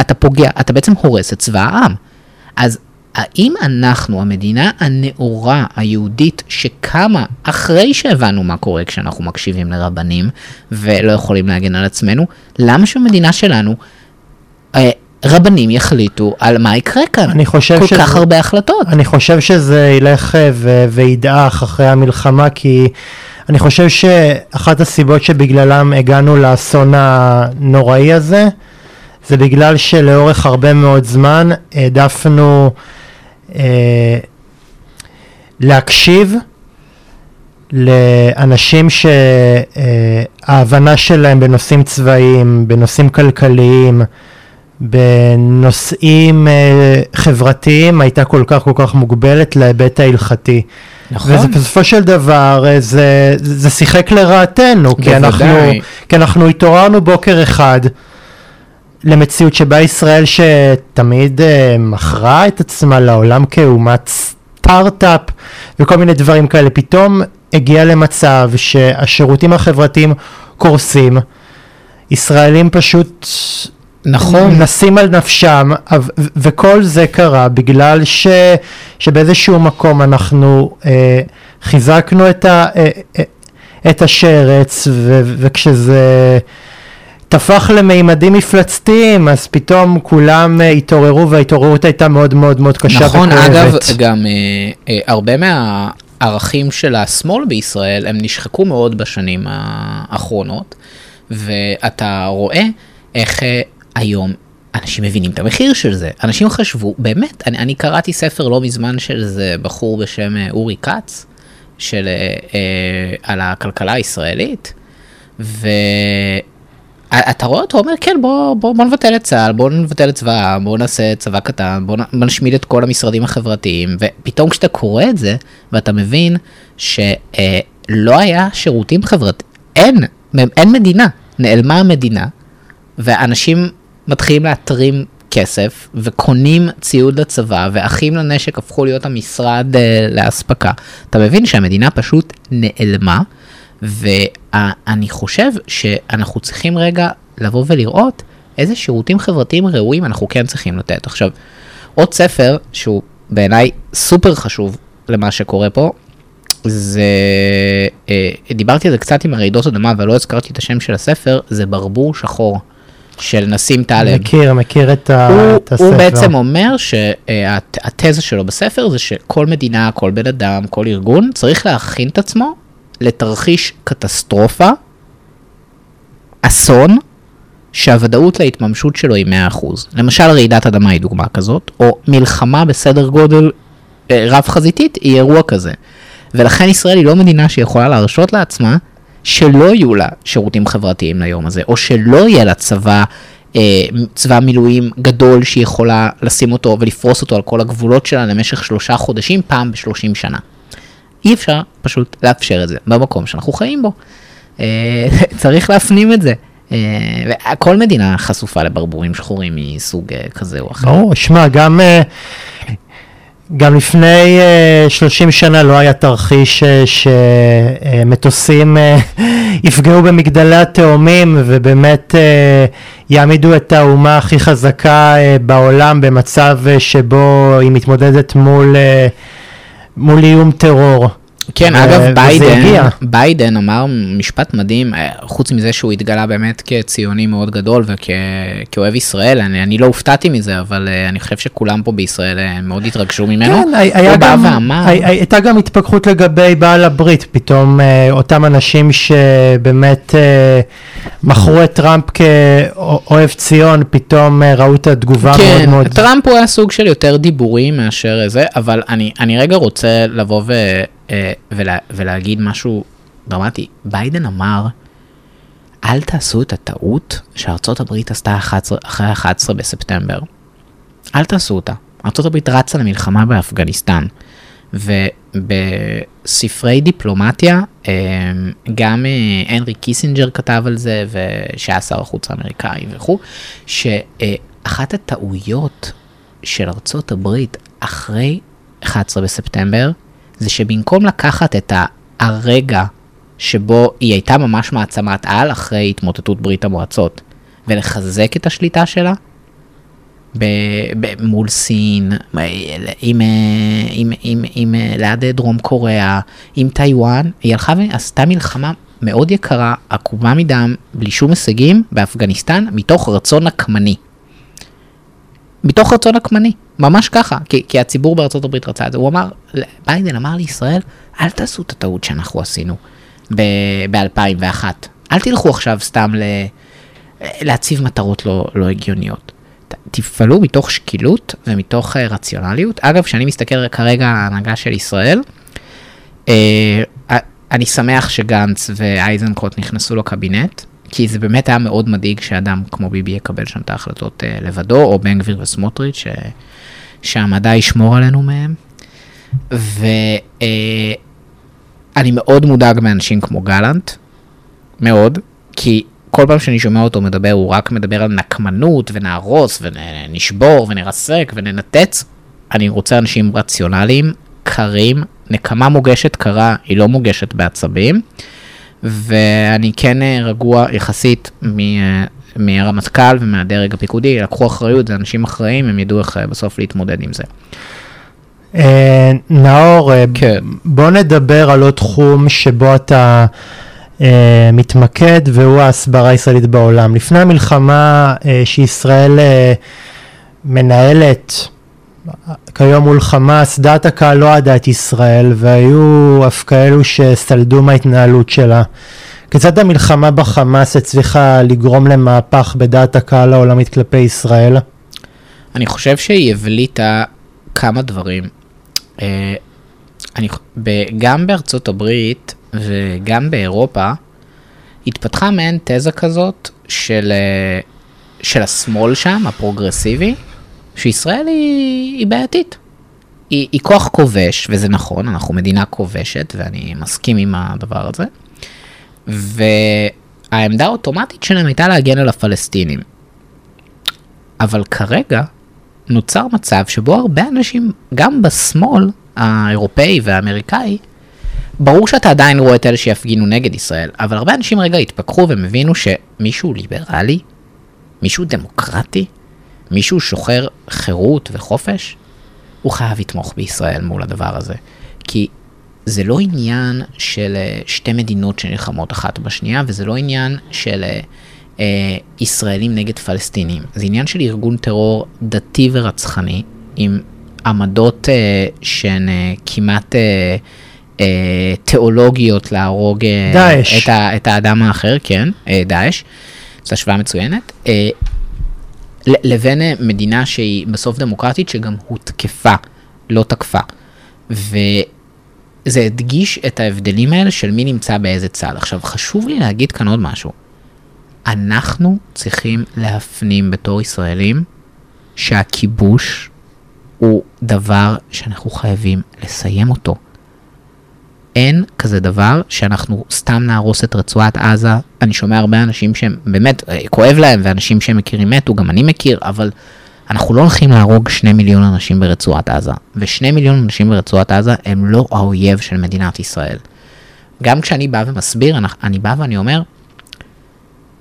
Speaker 2: אתה פוגע, אתה בעצם הורס את צבא העם. אז האם אנחנו, המדינה הנאורה היהודית שקמה אחרי שהבנו מה קורה כשאנחנו מקשיבים לרבנים ולא יכולים להגן על עצמנו, למה שהמדינה שלנו, אה, רבנים יחליטו על מה יקרה כאן? אני חושב כל שזה, כך הרבה החלטות.
Speaker 1: אני חושב שזה ילך אה, וידעך אחרי המלחמה, כי אני חושב שאחת הסיבות שבגללם הגענו לאסון הנוראי הזה, זה בגלל שלאורך הרבה מאוד זמן העדפנו אה, להקשיב לאנשים שההבנה שלהם בנושאים צבאיים, בנושאים כלכליים בנושאים אה, חברתיים הייתה כל כך כל כך מוגבלת להיבט ההלכתי.
Speaker 2: נכון.
Speaker 1: ובסופו של דבר אה, זה, זה שיחק לרעתנו, כי. אנחנו, כי אנחנו התעוררנו בוקר אחד למציאות שבה ישראל שתמיד אה, מכרה את עצמה לעולם כאומת סטארט-אפ וכל מיני דברים כאלה, פתאום הגיע למצב שהשירותים החברתיים קורסים, ישראלים פשוט
Speaker 2: נכון.
Speaker 1: נסים על נפשם, וכל זה קרה בגלל ש- שבאיזשהו מקום אנחנו אה, חיזקנו את, ה- אה, אה, את השרץ, ו- וכשזה טפח למימדים מפלצתיים, אז פתאום כולם אה, התעוררו, וההתעוררות הייתה מאוד מאוד מאוד קשה
Speaker 2: נכון,
Speaker 1: וכואבת.
Speaker 2: אגב, גם אה, אה, הרבה מהערכים של השמאל בישראל, הם נשחקו מאוד בשנים האחרונות, ואתה רואה איך אה, היום אנשים מבינים את המחיר של זה. אנשים חשבו, באמת, אני, אני קראתי ספר לא מזמן של איזה בחור בשם אה, אורי כץ, של, אה, אה, על הכלכלה הישראלית, ו... אתה רואה אותו אומר כן בוא בוא בוא נבטל את צה"ל בוא נבטל את צבא העם בוא נעשה צבא קטן בוא נשמיד את כל המשרדים החברתיים ופתאום כשאתה קורא את זה ואתה מבין שלא היה שירותים חברתיים אין אין מדינה נעלמה המדינה ואנשים מתחילים להתרים כסף וקונים ציוד לצבא ואחים לנשק הפכו להיות המשרד אה, לאספקה אתה מבין שהמדינה פשוט נעלמה. ואני חושב שאנחנו צריכים רגע לבוא ולראות איזה שירותים חברתיים ראויים אנחנו כן צריכים לתת. עכשיו, עוד ספר שהוא בעיניי סופר חשוב למה שקורה פה, זה, אה, דיברתי על זה קצת עם הרעידות אדמה ולא הזכרתי את השם של הספר, זה ברבור שחור של נסים טלב.
Speaker 1: מכיר, מכיר את, ה-
Speaker 2: הוא,
Speaker 1: את הספר.
Speaker 2: הוא בעצם אומר שהתזה שלו בספר זה שכל מדינה, כל בן אדם, כל ארגון צריך להכין את עצמו לתרחיש קטסטרופה, אסון, שהוודאות להתממשות שלו היא 100%. למשל רעידת אדמה היא דוגמה כזאת, או מלחמה בסדר גודל אה, רב חזיתית היא אירוע כזה. ולכן ישראל היא לא מדינה שיכולה להרשות לעצמה שלא יהיו לה שירותים חברתיים ליום הזה, או שלא יהיה לה צבא, אה, צבא מילואים גדול שהיא יכולה לשים אותו ולפרוס אותו על כל הגבולות שלה למשך שלושה חודשים, פעם בשלושים שנה. אי אפשר פשוט לאפשר את זה במקום שאנחנו חיים בו. אה, <laughs> צריך להפנים את זה. אה, וכל מדינה חשופה לברבורים שחורים מסוג אה, כזה או אחר.
Speaker 1: ברור, שמע, גם, אה, גם לפני אה, 30 שנה לא היה תרחיש אה, שמטוסים אה, <laughs> יפגעו במגדלי התאומים ובאמת אה, יעמידו את האומה הכי חזקה אה, בעולם במצב אה, שבו היא מתמודדת מול, אה, מול איום טרור.
Speaker 2: כן, אגב, ביידן. ביידן אמר משפט מדהים, אה, חוץ מזה שהוא התגלה באמת כציוני מאוד גדול וכאוהב ישראל, אני, אני לא הופתעתי מזה, אבל אה, אני חושב שכולם פה בישראל אה, מאוד התרגשו ממנו.
Speaker 1: כן, הי- היה גם,
Speaker 2: ואמר,
Speaker 1: הי- הייתה גם התפכחות לגבי בעל הברית, פתאום אותם אנשים שבאמת מכרו את טראמפ כאוהב ציון, פתאום ראו את התגובה מאוד
Speaker 2: כן,
Speaker 1: מאוד...
Speaker 2: טראמפ הוא היה סוג של יותר דיבורים מאשר זה, אבל אני, אני רגע רוצה לבוא ו, ולה, ולהגיד משהו דרמטי. ביידן אמר, אל תעשו את הטעות שארצות הברית עשתה 11, אחרי 11 בספטמבר. אל תעשו אותה. ארצות הברית רצה למלחמה באפגניסטן. ובספרי דיפלומטיה, אה, גם אה, הנרי קיסינג'ר כתב על זה, שהיה שר החוץ האמריקאי וכו', שאחת הטעויות של ארצות הברית אחרי 11 בספטמבר, זה שבמקום לקחת את הרגע שבו היא הייתה ממש מעצמת על אחרי התמוטטות ברית המועצות, ולחזק את השליטה שלה, ב- ב- מול סין, עם, עם, עם, עם, עם ליד דרום קוריאה, עם טיוואן, היא הלכה ועשתה מלחמה מאוד יקרה, עקובה מדם, בלי שום הישגים, באפגניסטן, מתוך רצון נקמני. מתוך רצון נקמני, ממש ככה, כי, כי הציבור בארצות הברית רצה את זה, הוא אמר, ביידן אמר לישראל, אל תעשו את הטעות שאנחנו עשינו ב-2001, אל תלכו עכשיו סתם ל... להציב מטרות לא, לא הגיוניות. תפעלו מתוך שקילות ומתוך uh, רציונליות. אגב, כשאני מסתכל כרגע על ההנהגה של ישראל, uh, אני שמח שגנץ ואייזנקוט נכנסו לקבינט, כי זה באמת היה מאוד מדאיג שאדם כמו ביבי יקבל שם את ההחלטות אה, לבדו, או בן גביר וסמוטריץ'. שהמדע ישמור עלינו מהם. ואני אה, מאוד מודאג מאנשים כמו גלנט, מאוד, כי כל פעם שאני שומע אותו מדבר, הוא רק מדבר על נקמנות ונהרוס ונשבור ונרסק וננתץ. אני רוצה אנשים רציונליים, קרים, נקמה מוגשת קרה, היא לא מוגשת בעצבים. ואני כן אה, רגוע יחסית אה, מהרמטכ"ל ומהדרג הפיקודי, לקחו אחריות, זה אנשים אחראים, הם ידעו איך אה, בסוף להתמודד עם זה.
Speaker 1: נאור, כן. בוא נדבר על עוד תחום שבו אתה מתמקד, והוא ההסברה הישראלית בעולם. לפני המלחמה שישראל מנהלת, כיום מול חמאס, דעת הקהל לא ידעה את ישראל, והיו אף כאלו שסלדו מההתנהלות שלה. כיצד המלחמה בחמאס הצליחה לגרום למהפך בדעת הקהל העולמית כלפי ישראל?
Speaker 2: אני חושב שהיא הבליטה כמה דברים. אה, אני, גם בארצות הברית וגם באירופה התפתחה מעין תזה כזאת של, אה, של השמאל שם, הפרוגרסיבי, שישראל היא, היא בעייתית. היא, היא כוח כובש, וזה נכון, אנחנו מדינה כובשת, ואני מסכים עם הדבר הזה. והעמדה האוטומטית שלהם הייתה להגן על הפלסטינים. אבל כרגע נוצר מצב שבו הרבה אנשים, גם בשמאל האירופאי והאמריקאי, ברור שאתה עדיין רואה את אלה שיפגינו נגד ישראל, אבל הרבה אנשים רגע התפכחו והם הבינו שמישהו ליברלי, מישהו דמוקרטי, מישהו שוחר חירות וחופש, הוא חייב לתמוך בישראל מול הדבר הזה. כי זה לא עניין של אה, שתי מדינות שנלחמות אחת בשנייה, וזה לא עניין של אה, אה, ישראלים נגד פלסטינים. זה עניין של ארגון טרור דתי ורצחני, עם עמדות אה, שהן אה, כמעט אה, אה, תיאולוגיות להרוג אה, את, ה, את האדם האחר, כן, אה, דאעש. זו השוואה מצוינת. אה, לבין אה, מדינה שהיא בסוף דמוקרטית שגם הותקפה, לא תקפה. וזה הדגיש את ההבדלים האלה של מי נמצא באיזה צד. עכשיו, חשוב לי להגיד כאן עוד משהו. אנחנו צריכים להפנים בתור ישראלים שהכיבוש הוא דבר שאנחנו חייבים לסיים אותו. אין כזה דבר שאנחנו סתם נהרוס את רצועת עזה. אני שומע הרבה אנשים שהם באמת, אה, כואב להם, ואנשים שהם מכירים מתו, גם אני מכיר, אבל אנחנו לא הולכים להרוג שני מיליון אנשים ברצועת עזה. ושני מיליון אנשים ברצועת עזה הם לא האויב של מדינת ישראל. גם כשאני בא ומסביר, אני, אני בא ואני אומר,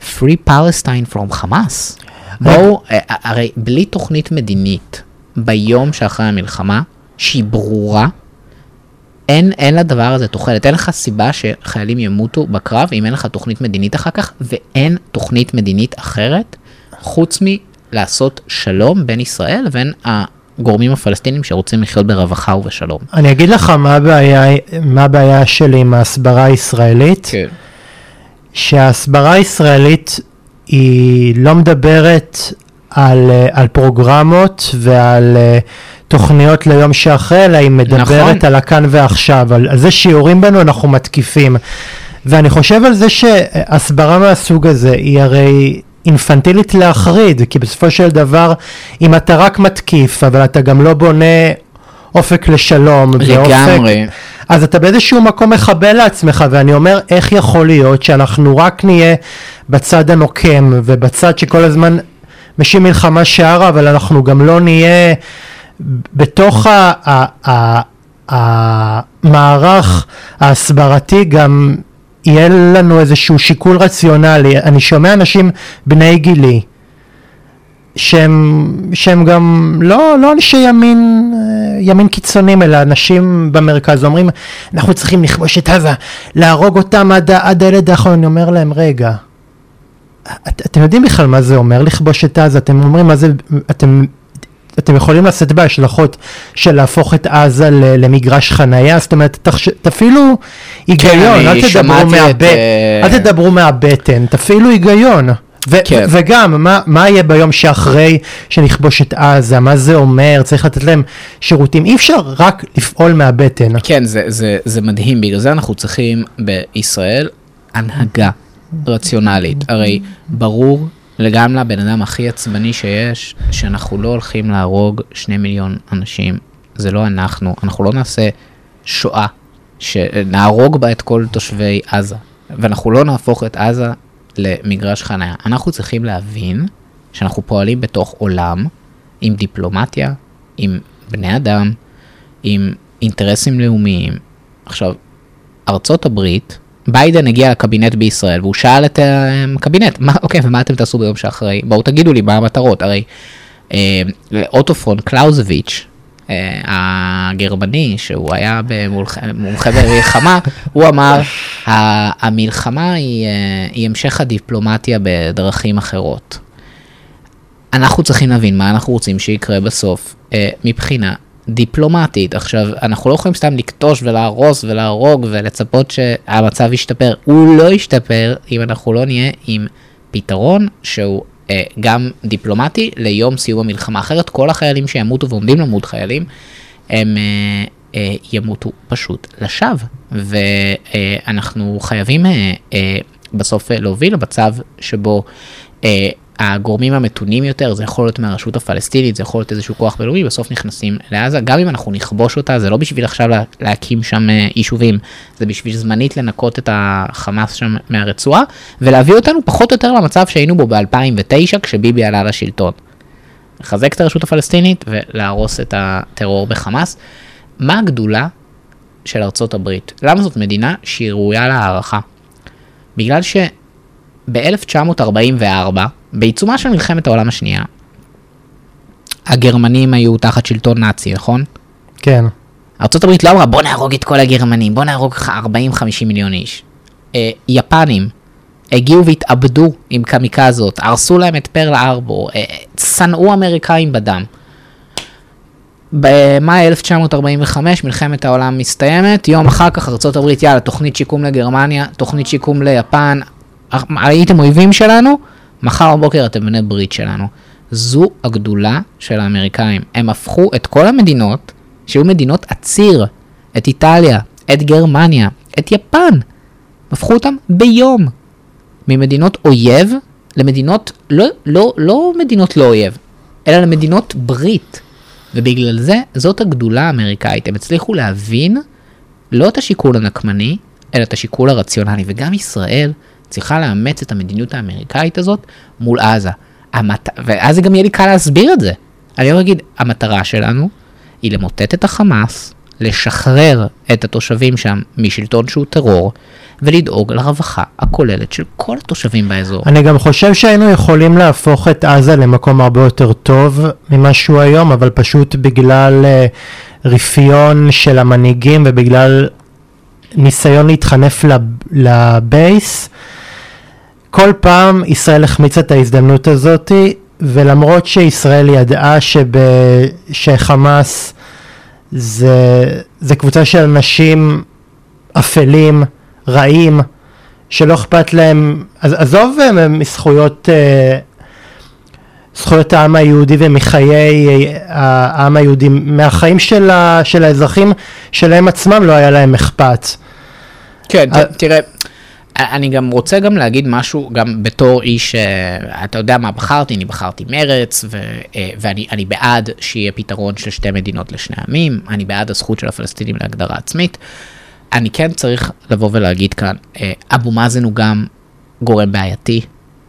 Speaker 2: Free Palestine from Hamas. בואו, אה, הרי בלי תוכנית מדינית ביום שאחרי המלחמה, שהיא ברורה, אין, אין לדבר הזה תוחלת, אין לך סיבה שחיילים ימותו בקרב אם אין לך תוכנית מדינית אחר כך, ואין תוכנית מדינית אחרת חוץ מלעשות שלום בין ישראל לבין הגורמים הפלסטינים שרוצים לחיות ברווחה ובשלום.
Speaker 1: אני אגיד לך מה הבעיה, מה הבעיה שלי עם ההסברה הישראלית. כן. שההסברה הישראלית היא לא מדברת על, על פרוגרמות ועל תוכניות ליום שאחרי, אלא היא מדברת נכון. על הכאן ועכשיו, על, על זה שיורים בנו אנחנו מתקיפים. ואני חושב על זה שהסברה מהסוג הזה היא הרי אינפנטילית להחריד, כי בסופו של דבר, אם אתה רק מתקיף, אבל אתה גם לא בונה אופק לשלום,
Speaker 2: לגמרי.
Speaker 1: ואופק, אז אתה באיזשהו מקום מחבל לעצמך, ואני אומר, איך יכול להיות שאנחנו רק נהיה בצד הנוקם, ובצד שכל הזמן משיב מלחמה שערה, אבל אנחנו גם לא נהיה... בתוך המערך ההסברתי גם יהיה לנו איזשהו שיקול רציונלי. אני שומע אנשים בני גילי שהם, שהם גם לא, לא אנשי ימין, ימין קיצונים, אלא אנשים במרכז אומרים, אנחנו צריכים לכבוש את עזה, להרוג אותם עד, עד הילד האחרון. אני אומר להם, רגע, את, אתם יודעים בכלל מה זה אומר לכבוש את עזה? אתם אומרים מה זה, אתם אתם יכולים לשאת בהשלכות של להפוך את עזה למגרש חנייה, זאת אומרת, תחש... תפעילו היגיון, כן, אל, תדברו מהב... את... אל תדברו מהבטן, תפעילו היגיון. ו- כן. וגם, מה, מה יהיה ביום שאחרי שנכבוש את עזה? מה זה אומר? צריך לתת להם שירותים. אי אפשר רק לפעול מהבטן.
Speaker 2: כן, זה, זה, זה מדהים. בגלל זה אנחנו צריכים בישראל הנהגה רציונלית. הרי ברור גם לבן אדם הכי עצבני שיש, שאנחנו לא הולכים להרוג שני מיליון אנשים. זה לא אנחנו, אנחנו לא נעשה שואה, שנהרוג בה את כל תושבי עזה, ואנחנו לא נהפוך את עזה למגרש חניה. אנחנו צריכים להבין שאנחנו פועלים בתוך עולם עם דיפלומטיה, עם בני אדם, עם אינטרסים לאומיים. עכשיו, ארצות הברית, ביידן הגיע לקבינט בישראל והוא שאל את הקבינט, מה, אוקיי, ומה אתם תעשו ביום שאחרי? בואו תגידו לי מה המטרות, הרי אה, אוטופון קלאוזביץ', אה, הגרמני, שהוא היה מומחה במלחמה, <laughs> הוא אמר, המלחמה היא, אה, היא המשך הדיפלומטיה בדרכים אחרות. אנחנו צריכים להבין מה אנחנו רוצים שיקרה בסוף אה, מבחינה דיפלומטית. עכשיו, אנחנו לא יכולים סתם לכתוש ולהרוס ולהרוג ולצפות שהמצב ישתפר. הוא לא ישתפר אם אנחנו לא נהיה עם פתרון שהוא אה, גם דיפלומטי ליום סיום המלחמה. אחרת כל החיילים שימותו ועומדים למות חיילים, הם אה, אה, ימותו פשוט לשווא. ואנחנו חייבים אה, אה, בסוף להוביל למצב שבו אה, הגורמים המתונים יותר, זה יכול להיות מהרשות הפלסטינית, זה יכול להיות איזשהו כוח בינלאומי, בסוף נכנסים לעזה, גם אם אנחנו נכבוש אותה, זה לא בשביל עכשיו לה, להקים שם אה, יישובים, זה בשביל זמנית לנקות את החמאס שם מהרצועה, ולהביא אותנו פחות או יותר למצב שהיינו בו ב-2009, כשביבי עלה לשלטון. לחזק את הרשות הפלסטינית ולהרוס את הטרור בחמאס. מה הגדולה של ארצות הברית? למה זאת מדינה שהיא ראויה להערכה? בגלל שב-1944, בעיצומה של מלחמת העולם השנייה, הגרמנים היו תחת שלטון נאצי, נכון?
Speaker 1: כן.
Speaker 2: ארה"ב לא אמרה בוא נהרוג את כל הגרמנים, בוא נהרוג 40-50 מיליון איש. אה, יפנים הגיעו והתאבדו עם קמיקזות, הרסו להם את פרל ארבור, אה, שנאו אמריקאים בדם. במאי 1945 מלחמת העולם מסתיימת, יום אחר כך ארה"ב יאללה תוכנית שיקום לגרמניה, תוכנית שיקום ליפן, הייתם אויבים שלנו, מחר בבוקר אתם בני ברית שלנו. זו הגדולה של האמריקאים. הם הפכו את כל המדינות, שהיו מדינות הציר, את איטליה, את גרמניה, את יפן, הפכו אותם ביום. ממדינות אויב למדינות, לא, לא, לא מדינות לא אויב, אלא למדינות ברית. ובגלל זה, זאת הגדולה האמריקאית. הם הצליחו להבין לא את השיקול הנקמני, אלא את השיקול הרציונלי. וגם ישראל צריכה לאמץ את המדיניות האמריקאית הזאת מול עזה. המת... ואז גם יהיה לי קל להסביר את זה. אני לא אגיד, המטרה שלנו היא למוטט את החמאס, לשחרר את התושבים שם משלטון שהוא טרור, ולדאוג לרווחה הכוללת של כל התושבים באזור.
Speaker 1: אני גם חושב שהיינו יכולים להפוך את עזה למקום הרבה יותר טוב ממה שהוא היום, אבל פשוט בגלל uh, רפיון של המנהיגים ובגלל ניסיון להתחנף לבייס, כל פעם ישראל החמיצה את ההזדמנות הזאתי, ולמרות שישראל ידעה שב, שחמאס זה, זה קבוצה של אנשים אפלים, רעים, שלא אכפת להם, אז עזוב אה, מזכויות, אה, זכויות העם היהודי ומחיי אה, העם היהודי, מהחיים של, ה, של האזרחים שלהם עצמם לא היה להם אכפת.
Speaker 2: כן, תראה. אני גם רוצה גם להגיד משהו, גם בתור איש, אה, אתה יודע מה בחרתי, אני בחרתי מרץ, ו, אה, ואני בעד שיהיה פתרון של שתי מדינות לשני עמים, אני בעד הזכות של הפלסטינים להגדרה עצמית. אני כן צריך לבוא ולהגיד כאן, אה, אבו מאזן הוא גם גורם בעייתי,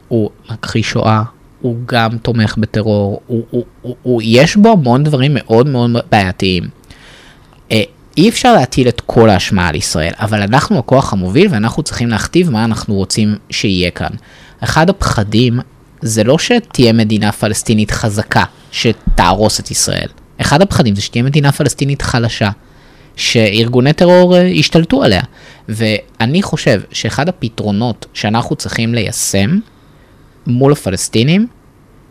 Speaker 2: הוא מכחיש שואה, הוא גם תומך בטרור, הוא, הוא, הוא, הוא, יש בו המון דברים מאוד מאוד בעייתיים. אי אפשר להטיל את כל האשמה על ישראל, אבל אנחנו הכוח המוביל ואנחנו צריכים להכתיב מה אנחנו רוצים שיהיה כאן. אחד הפחדים זה לא שתהיה מדינה פלסטינית חזקה שתהרוס את ישראל. אחד הפחדים זה שתהיה מדינה פלסטינית חלשה, שארגוני טרור אה, ישתלטו עליה. ואני חושב שאחד הפתרונות שאנחנו צריכים ליישם מול הפלסטינים,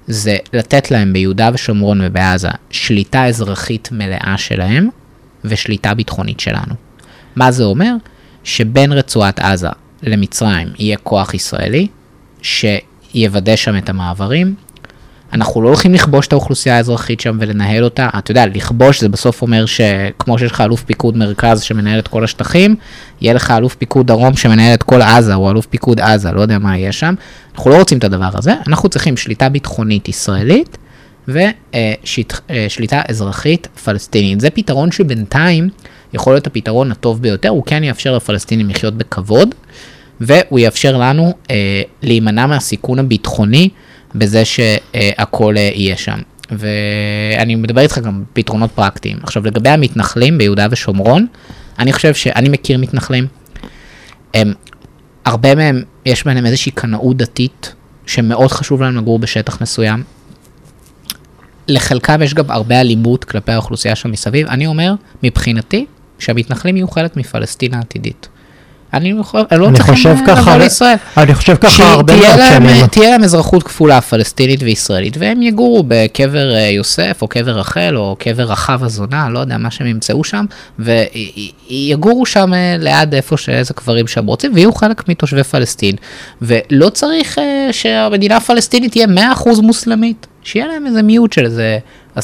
Speaker 2: זה לתת להם ביהודה ושומרון ובעזה שליטה אזרחית מלאה שלהם, ושליטה ביטחונית שלנו. מה זה אומר? שבין רצועת עזה למצרים יהיה כוח ישראלי, שיוודא שם את המעברים, אנחנו לא הולכים לכבוש את האוכלוסייה האזרחית שם ולנהל אותה. אתה יודע, לכבוש זה בסוף אומר שכמו שיש לך אלוף פיקוד מרכז שמנהל את כל השטחים, יהיה לך אלוף פיקוד דרום שמנהל את כל עזה, או אלוף פיקוד עזה, לא יודע מה יהיה שם. אנחנו לא רוצים את הדבר הזה, אנחנו צריכים שליטה ביטחונית ישראלית ושליטה אזרחית פלסטינית. זה פתרון שבינתיים יכול להיות הפתרון הטוב ביותר, הוא כן יאפשר לפלסטינים לחיות בכבוד, והוא יאפשר לנו אה, להימנע מהסיכון הביטחוני. בזה שהכל אה, יהיה שם. ואני מדבר איתך גם פתרונות פרקטיים. עכשיו לגבי המתנחלים ביהודה ושומרון, אני חושב שאני מכיר מתנחלים. הם, הרבה מהם, יש בהם איזושהי קנאות דתית, שמאוד חשוב להם לגור בשטח מסוים. לחלקם יש גם הרבה אלימות כלפי האוכלוסייה שם מסביב. אני אומר, מבחינתי, שהמתנחלים יהיו חלק מפלסטין העתידית. אני, יכול, אני לא
Speaker 1: חושב ככה, לישראל. אני חושב ככה הרבה מאוד שנים.
Speaker 2: תהיה להם אזרחות כפולה פלסטינית וישראלית, והם יגורו בקבר אה, יוסף, או קבר רחל, או קבר רחב הזונה, לא יודע מה שהם ימצאו שם, ויגורו שם אה, ליד איפה שאיזה קברים שהם רוצים, ויהיו חלק מתושבי פלסטין. ולא צריך אה, שהמדינה הפלסטינית תהיה 100% מוסלמית, שיהיה להם איזה מיעוט של איזה 10%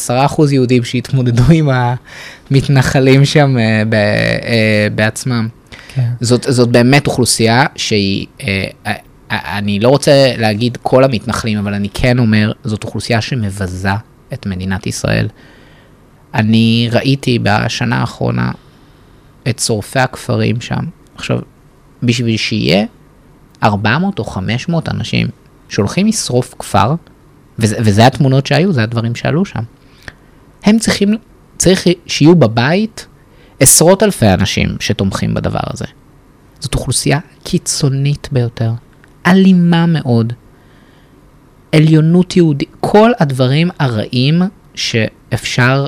Speaker 2: יהודים שיתמודדו עם המתנחלים שם בעצמם. כן. זאת, זאת באמת אוכלוסייה שהיא, אה, אה, אני לא רוצה להגיד כל המתנחלים, אבל אני כן אומר, זאת אוכלוסייה שמבזה את מדינת ישראל. אני ראיתי בשנה האחרונה את שורפי הכפרים שם. עכשיו, בשביל שיהיה 400 או 500 אנשים שהולכים לשרוף כפר, וזה, וזה התמונות שהיו, זה הדברים שעלו שם. הם צריכים, צריך שיהיו בבית עשרות אלפי אנשים שתומכים בדבר הזה. זאת אוכלוסייה קיצונית ביותר, אלימה מאוד, עליונות יהודית, כל הדברים הרעים שאפשר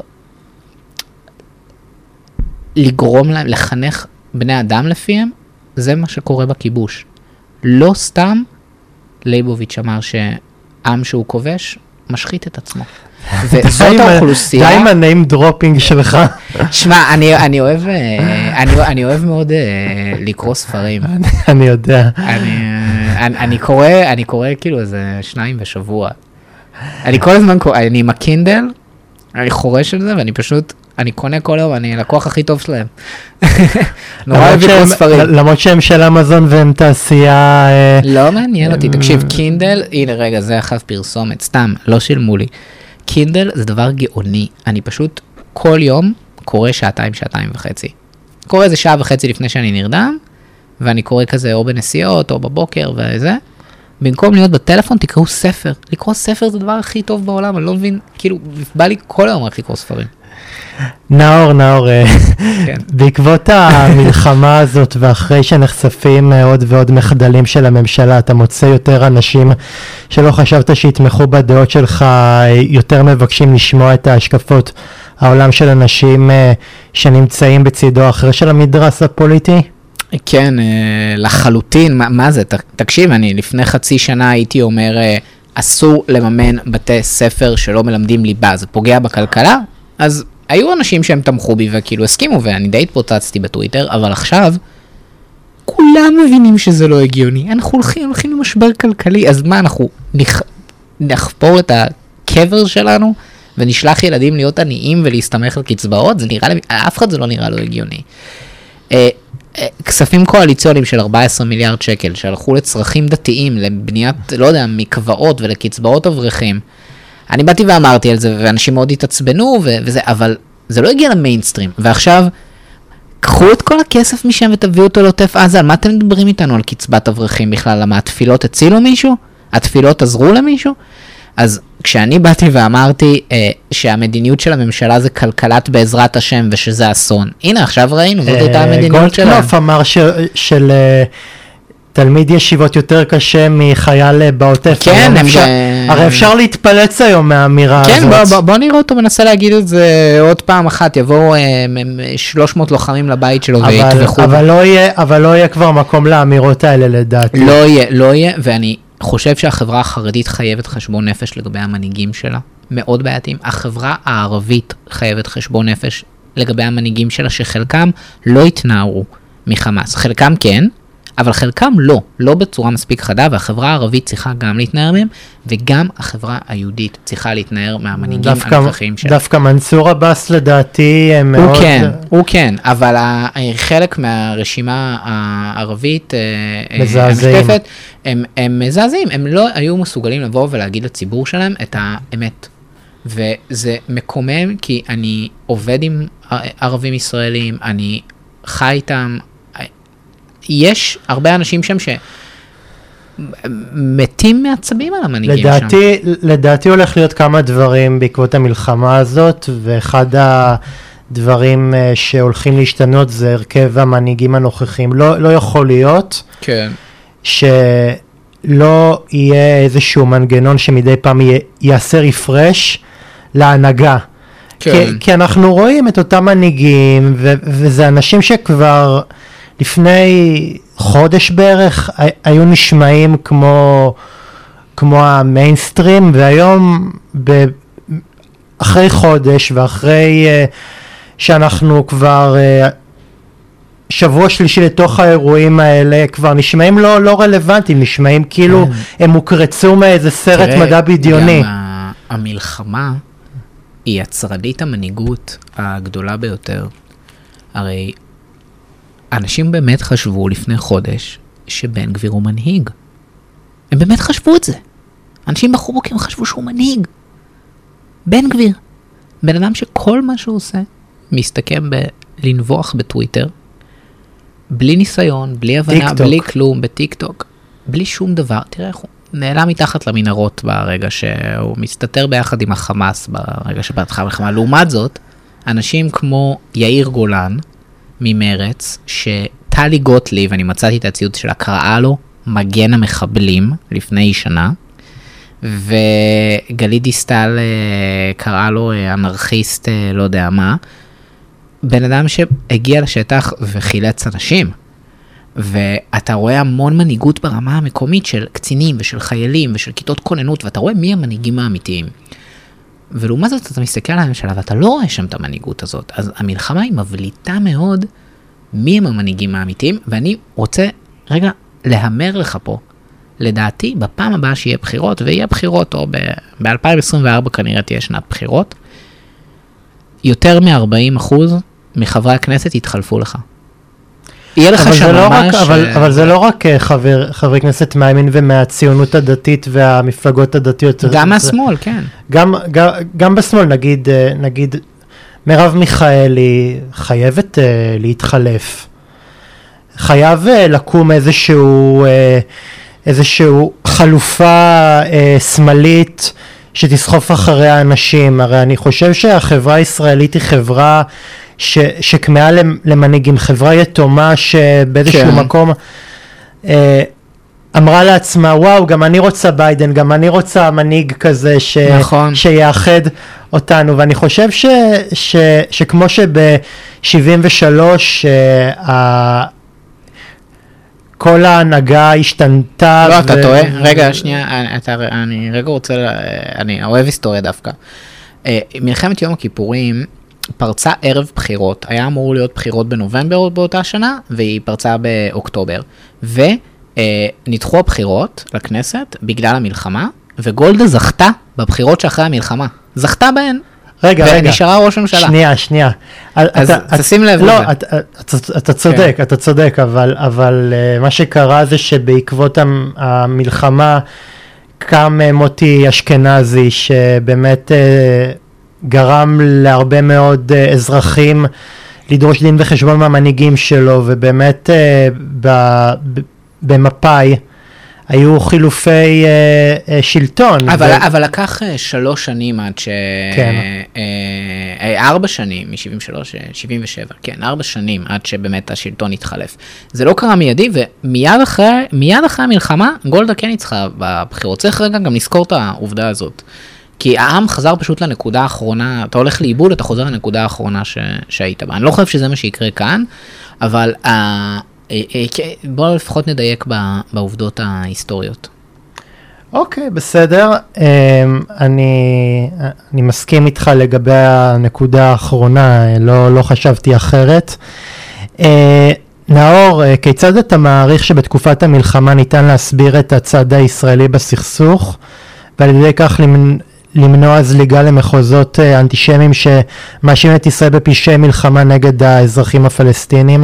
Speaker 2: לגרום להם, לחנך בני אדם לפיהם, זה מה שקורה בכיבוש. לא סתם ליבוביץ' אמר שעם שהוא כובש, משחית את עצמו. <laughs>
Speaker 1: וזאת האוכלוסייה... די עם ה name dropping שלך. <laughs>
Speaker 2: שמע, אני אוהב, אה, אני אוהב מאוד אה, לקרוא ספרים. <laughs>
Speaker 1: אני יודע.
Speaker 2: אני קורא, אני קורא כאילו איזה שניים בשבוע. אני כל הזמן קורא, אני עם הקינדל, אני חורש על זה ואני פשוט, אני קונה כל יום, אני הלקוח הכי טוב שלהם. <laughs>
Speaker 1: נורא אוהב לקרוא ספרים. למרות שהם של אמזון והם תעשייה...
Speaker 2: אה, לא מעניין אותי, תקשיב, קינדל, הנה רגע, זה אחת פרסומת, סתם, לא שילמו לי. קינדל זה דבר גאוני, אני פשוט כל יום קורא שעתיים, שעתיים וחצי. קורא איזה שעה וחצי לפני שאני נרדם, ואני קורא כזה או בנסיעות או בבוקר וזה. במקום להיות בטלפון תקראו ספר. לקרוא ספר זה הדבר הכי טוב בעולם, אני לא מבין, כאילו, בא לי כל היום רק לקרוא ספרים.
Speaker 1: נאור, נאור, אה, כן. <laughs> בעקבות המלחמה הזאת ואחרי שנחשפים אה, עוד ועוד מחדלים של הממשלה, אתה מוצא יותר אנשים שלא חשבת שיתמכו בדעות שלך, אה, יותר מבקשים לשמוע את ההשקפות העולם של אנשים שנמצאים בצידו האחר של המדרס הפוליטי?
Speaker 2: כן, לחלוטין, מה, מה זה? תקשיב, אני לפני חצי שנה הייתי אומר, אסור לממן בתי ספר שלא מלמדים ליבה, זה פוגע בכלכלה? אז היו אנשים שהם תמכו בי וכאילו הסכימו, ואני די התפוצצתי בטוויטר, אבל עכשיו, כולם מבינים שזה לא הגיוני. אנחנו הולכים, הולכים למשבר כלכלי, אז מה, אנחנו נכ... נחפור את הקבר שלנו ונשלח ילדים להיות עניים ולהסתמך על קצבאות? זה נראה לי, אף אחד זה לא נראה לו הגיוני. אה, אה, כספים קואליציוניים של 14 מיליארד שקל שהלכו לצרכים דתיים, לבניית, לא יודע, מקוואות ולקצבאות אברכים. אני באתי ואמרתי על זה, ואנשים מאוד התעצבנו, ו- וזה, אבל זה לא הגיע למיינסטרים. ועכשיו, קחו את כל הכסף משם ותביאו אותו לעוטף עזה, על מה אתם מדברים איתנו על קצבת אברכים בכלל? למה התפילות הצילו מישהו? התפילות עזרו למישהו? אז כשאני באתי ואמרתי אה, שהמדיניות של הממשלה זה כלכלת בעזרת השם ושזה אסון, הנה עכשיו ראינו, זאת הייתה אה, המדיניות שלהם.
Speaker 1: גולדקנופ אמר ש, של... אה, תלמיד ישיבות יותר קשה מחייל אה, בעוטף.
Speaker 2: כן, הם...
Speaker 1: אפשר, הרי אפשר להתפלץ היום מהאמירה
Speaker 2: כן,
Speaker 1: הזאת.
Speaker 2: כן, בוא, בוא, בוא נראה אותו מנסה להגיד את זה עוד פעם אחת, יבואו אה, 300 לוחמים לבית שלו ויטבחו.
Speaker 1: אבל, לא יהיה, אבל לא יהיה כבר מקום לאמירות האלה לדעתי.
Speaker 2: לא יהיה, לא יהיה, ואני חושב שהחברה החרדית חייבת חשבון נפש לגבי המנהיגים שלה, מאוד בעייתיים. החברה הערבית חייבת חשבון נפש לגבי המנהיגים שלה, שחלקם לא התנערו מחמאס, חלקם כן. אבל חלקם לא, לא בצורה מספיק חדה, והחברה הערבית צריכה גם להתנער מהם, וגם החברה היהודית צריכה להתנער מהמנהיגים
Speaker 1: דווקא,
Speaker 2: הנוכחיים שלה.
Speaker 1: דווקא מנסור עבאס לדעתי הם מאוד...
Speaker 2: הוא כן, הוא כן, אבל ה- חלק מהרשימה הערבית אה, אה,
Speaker 1: מזעזעים.
Speaker 2: המשותפת, הם, הם מזעזעים, הם לא היו מסוגלים לבוא ולהגיד לציבור שלהם את האמת. וזה מקומם כי אני עובד עם ערבים ישראלים, אני חי איתם, יש הרבה אנשים שם שמתים מעצבים על המנהיגים שם.
Speaker 1: לדעתי, לדעתי הולך להיות כמה דברים בעקבות המלחמה הזאת, ואחד הדברים אה, שהולכים להשתנות זה הרכב המנהיגים הנוכחים. לא, לא יכול להיות
Speaker 2: כן.
Speaker 1: שלא יהיה איזשהו מנגנון שמדי פעם י- יעשה רפרש להנהגה.
Speaker 2: כן.
Speaker 1: כי, כי אנחנו רואים את אותם מנהיגים, ו- וזה אנשים שכבר לפני חודש בערך היו נשמעים כמו, כמו המיינסטרים, והיום ב- אחרי חודש ואחרי uh, שאנחנו כבר uh, שבוע שלישי לתוך האירועים האלה, כבר נשמעים לא, לא רלוונטיים, נשמעים כאילו הם הוקרצו מאיזה סרט
Speaker 2: תראה,
Speaker 1: מדע בדיוני.
Speaker 2: גם המלחמה היא יצרנית המנהיגות הגדולה ביותר. הרי אנשים באמת חשבו לפני חודש שבן גביר הוא מנהיג. הם באמת חשבו את זה. אנשים בחרו בו כי הם חשבו שהוא מנהיג. בן גביר. בן אדם שכל מה שהוא עושה מסתכם בלנבוח בטוויטר, בלי ניסיון, בלי הבנה,
Speaker 1: טיקטוק.
Speaker 2: בלי כלום, בטיק טוק, בלי שום דבר. תראה איך הוא נעלם מתחת למנהרות ברגע שהוא מסתתר ביחד עם החמאס ברגע שפתחה המלחמה. לעומת זאת, אנשים כמו יאיר גולן ממרץ, שטלי גוטליב, אני מצאתי את הציוץ שלה, קראה לו מגן המחבלים לפני שנה, וגלית דיסטל אה, קראה לו אה, אנרכיסט אה, לא יודע מה, בן אדם שהגיע לשטח וחילץ אנשים. ואתה רואה המון מנהיגות ברמה המקומית של קצינים ושל חיילים ושל כיתות כוננות, ואתה רואה מי המנהיגים האמיתיים. ולעומת זאת אתה מסתכל על הממשלה ואתה לא רואה שם את המנהיגות הזאת. אז המלחמה היא מבליטה מאוד מי הם המנהיגים האמיתיים, ואני רוצה רגע להמר לך פה. לדעתי, בפעם הבאה שיהיה בחירות, ויהיה בחירות, או ב-2024 כנראה תהיה שנת בחירות, יותר מ-40% מחברי הכנסת יתחלפו לך. יהיה לך שם
Speaker 1: לא
Speaker 2: ממש...
Speaker 1: רק, אבל,
Speaker 2: אה,
Speaker 1: אבל זה לא רק אה, חבר, חברי כנסת מהימין ומהציונות הדתית והמפלגות הדתיות.
Speaker 2: גם מהשמאל, כן.
Speaker 1: גם, גם, גם בשמאל, נגיד, אה, נגיד, מרב מיכאלי חייבת uh, להתחלף. חייב uh, לקום איזשהו, uh, איזשהו חלופה uh, שמאלית שתסחוף אחרי האנשים. הרי אני חושב שהחברה הישראלית היא חברה ש, שכמהה למ- למנהיגים, חברה יתומה שבאיזשהו
Speaker 2: כן.
Speaker 1: מקום uh, אמרה לעצמה, וואו, גם אני רוצה ביידן, גם אני רוצה מנהיג כזה ש...
Speaker 2: נכון.
Speaker 1: שיאחד אותנו, ואני חושב ש... ש... שכמו שב-73 ה... כל ההנהגה השתנתה.
Speaker 2: לא, אתה
Speaker 1: ו-
Speaker 2: טועה. רגע, שנייה, אני- אתה, אני רגע רוצה, ל- אני אוהב היסטוריה דווקא. אה, מלחמת יום הכיפורים פרצה ערב בחירות, היה אמור להיות בחירות בנובמבר באותה שנה, והיא פרצה באוקטובר. ונדחו הבחירות לכנסת בגלל המלחמה, וגולדה זכתה בבחירות שאחרי המלחמה. זכתה בהן,
Speaker 1: רגע, רגע.
Speaker 2: ונשארה ראש הממשלה.
Speaker 1: שנייה, שנייה.
Speaker 2: אז
Speaker 1: אתה-
Speaker 2: תשים לב
Speaker 1: לא. אתה, אתה, אתה צודק, אתה צודק, אבל, אבל אה, מה שקרה זה שבעקבות המ- המלחמה קם אה, מוטי אשכנזי, שבאמת אה, גרם להרבה מאוד אה, אזרחים לדרוש דין וחשבון מהמנהיגים שלו, ובאמת אה, במפא"י היו חילופי אה, שלטון.
Speaker 2: אבל,
Speaker 1: ו-
Speaker 2: אבל לקח שלוש שנים עד ש...
Speaker 1: כן.
Speaker 2: ארבע שנים, מ-73, 77, כן, ארבע שנים עד שבאמת השלטון התחלף. זה לא קרה מיידי, ומיד אחרי, מיד אחרי המלחמה, גולדה כן ניצחה בבחירות. צריך רגע גם לזכור את העובדה הזאת. כי העם חזר פשוט לנקודה האחרונה, אתה הולך לאיבוד, אתה חוזר לנקודה האחרונה ש... שהיית בה. אני לא חושב שזה מה שיקרה כאן, אבל אה, אה, אה, כן, בואו לפחות נדייק. בעובדות ההיסטוריות.
Speaker 1: אוקיי, בסדר. Um, אני, אני מסכים איתך לגבי הנקודה האחרונה, לא, לא חשבתי אחרת. Uh, נאור, אה, כיצד אתה מעריך שבתקופת המלחמה ניתן להסביר את הצד הישראלי בסכסוך, ועל ידי כך. למנוע זליגה למחוזות אה, אנטישמיים שמאשימים את ישראל בפשעי מלחמה נגד האזרחים הפלסטינים?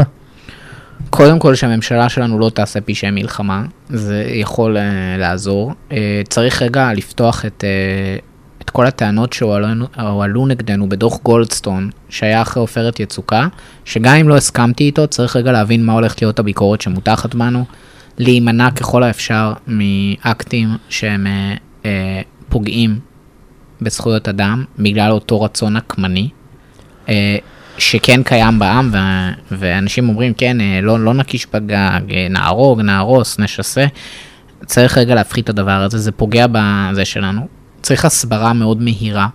Speaker 2: קודם כל שהממשלה שלנו לא תעשה פשעי מלחמה, זה יכול uh, לעזור. Uh, צריך רגע לפתוח את, uh, את כל הטענות שהועלו נגדנו בדוח גולדסטון, שהיה אחרי עופרת יצוקה, שגם אם לא הסכמתי איתו, צריך רגע להבין מה הולכת להיות הביקורת שמותחת בנו, להימנע ככל האפשר מאקטים שהם uh, uh, פוגעים בזכויות אדם, בגלל אותו רצון נקמני. אה, שכן קיים בעם, ו- ואנשים אומרים, כן, אה, לא, לא נקיש בגג, אה, נהרוג, נהרוס, נשסה. צריך רגע להפחית את הדבר הזה, זה פוגע בזה שלנו. צריך הסברה מאוד מהירה,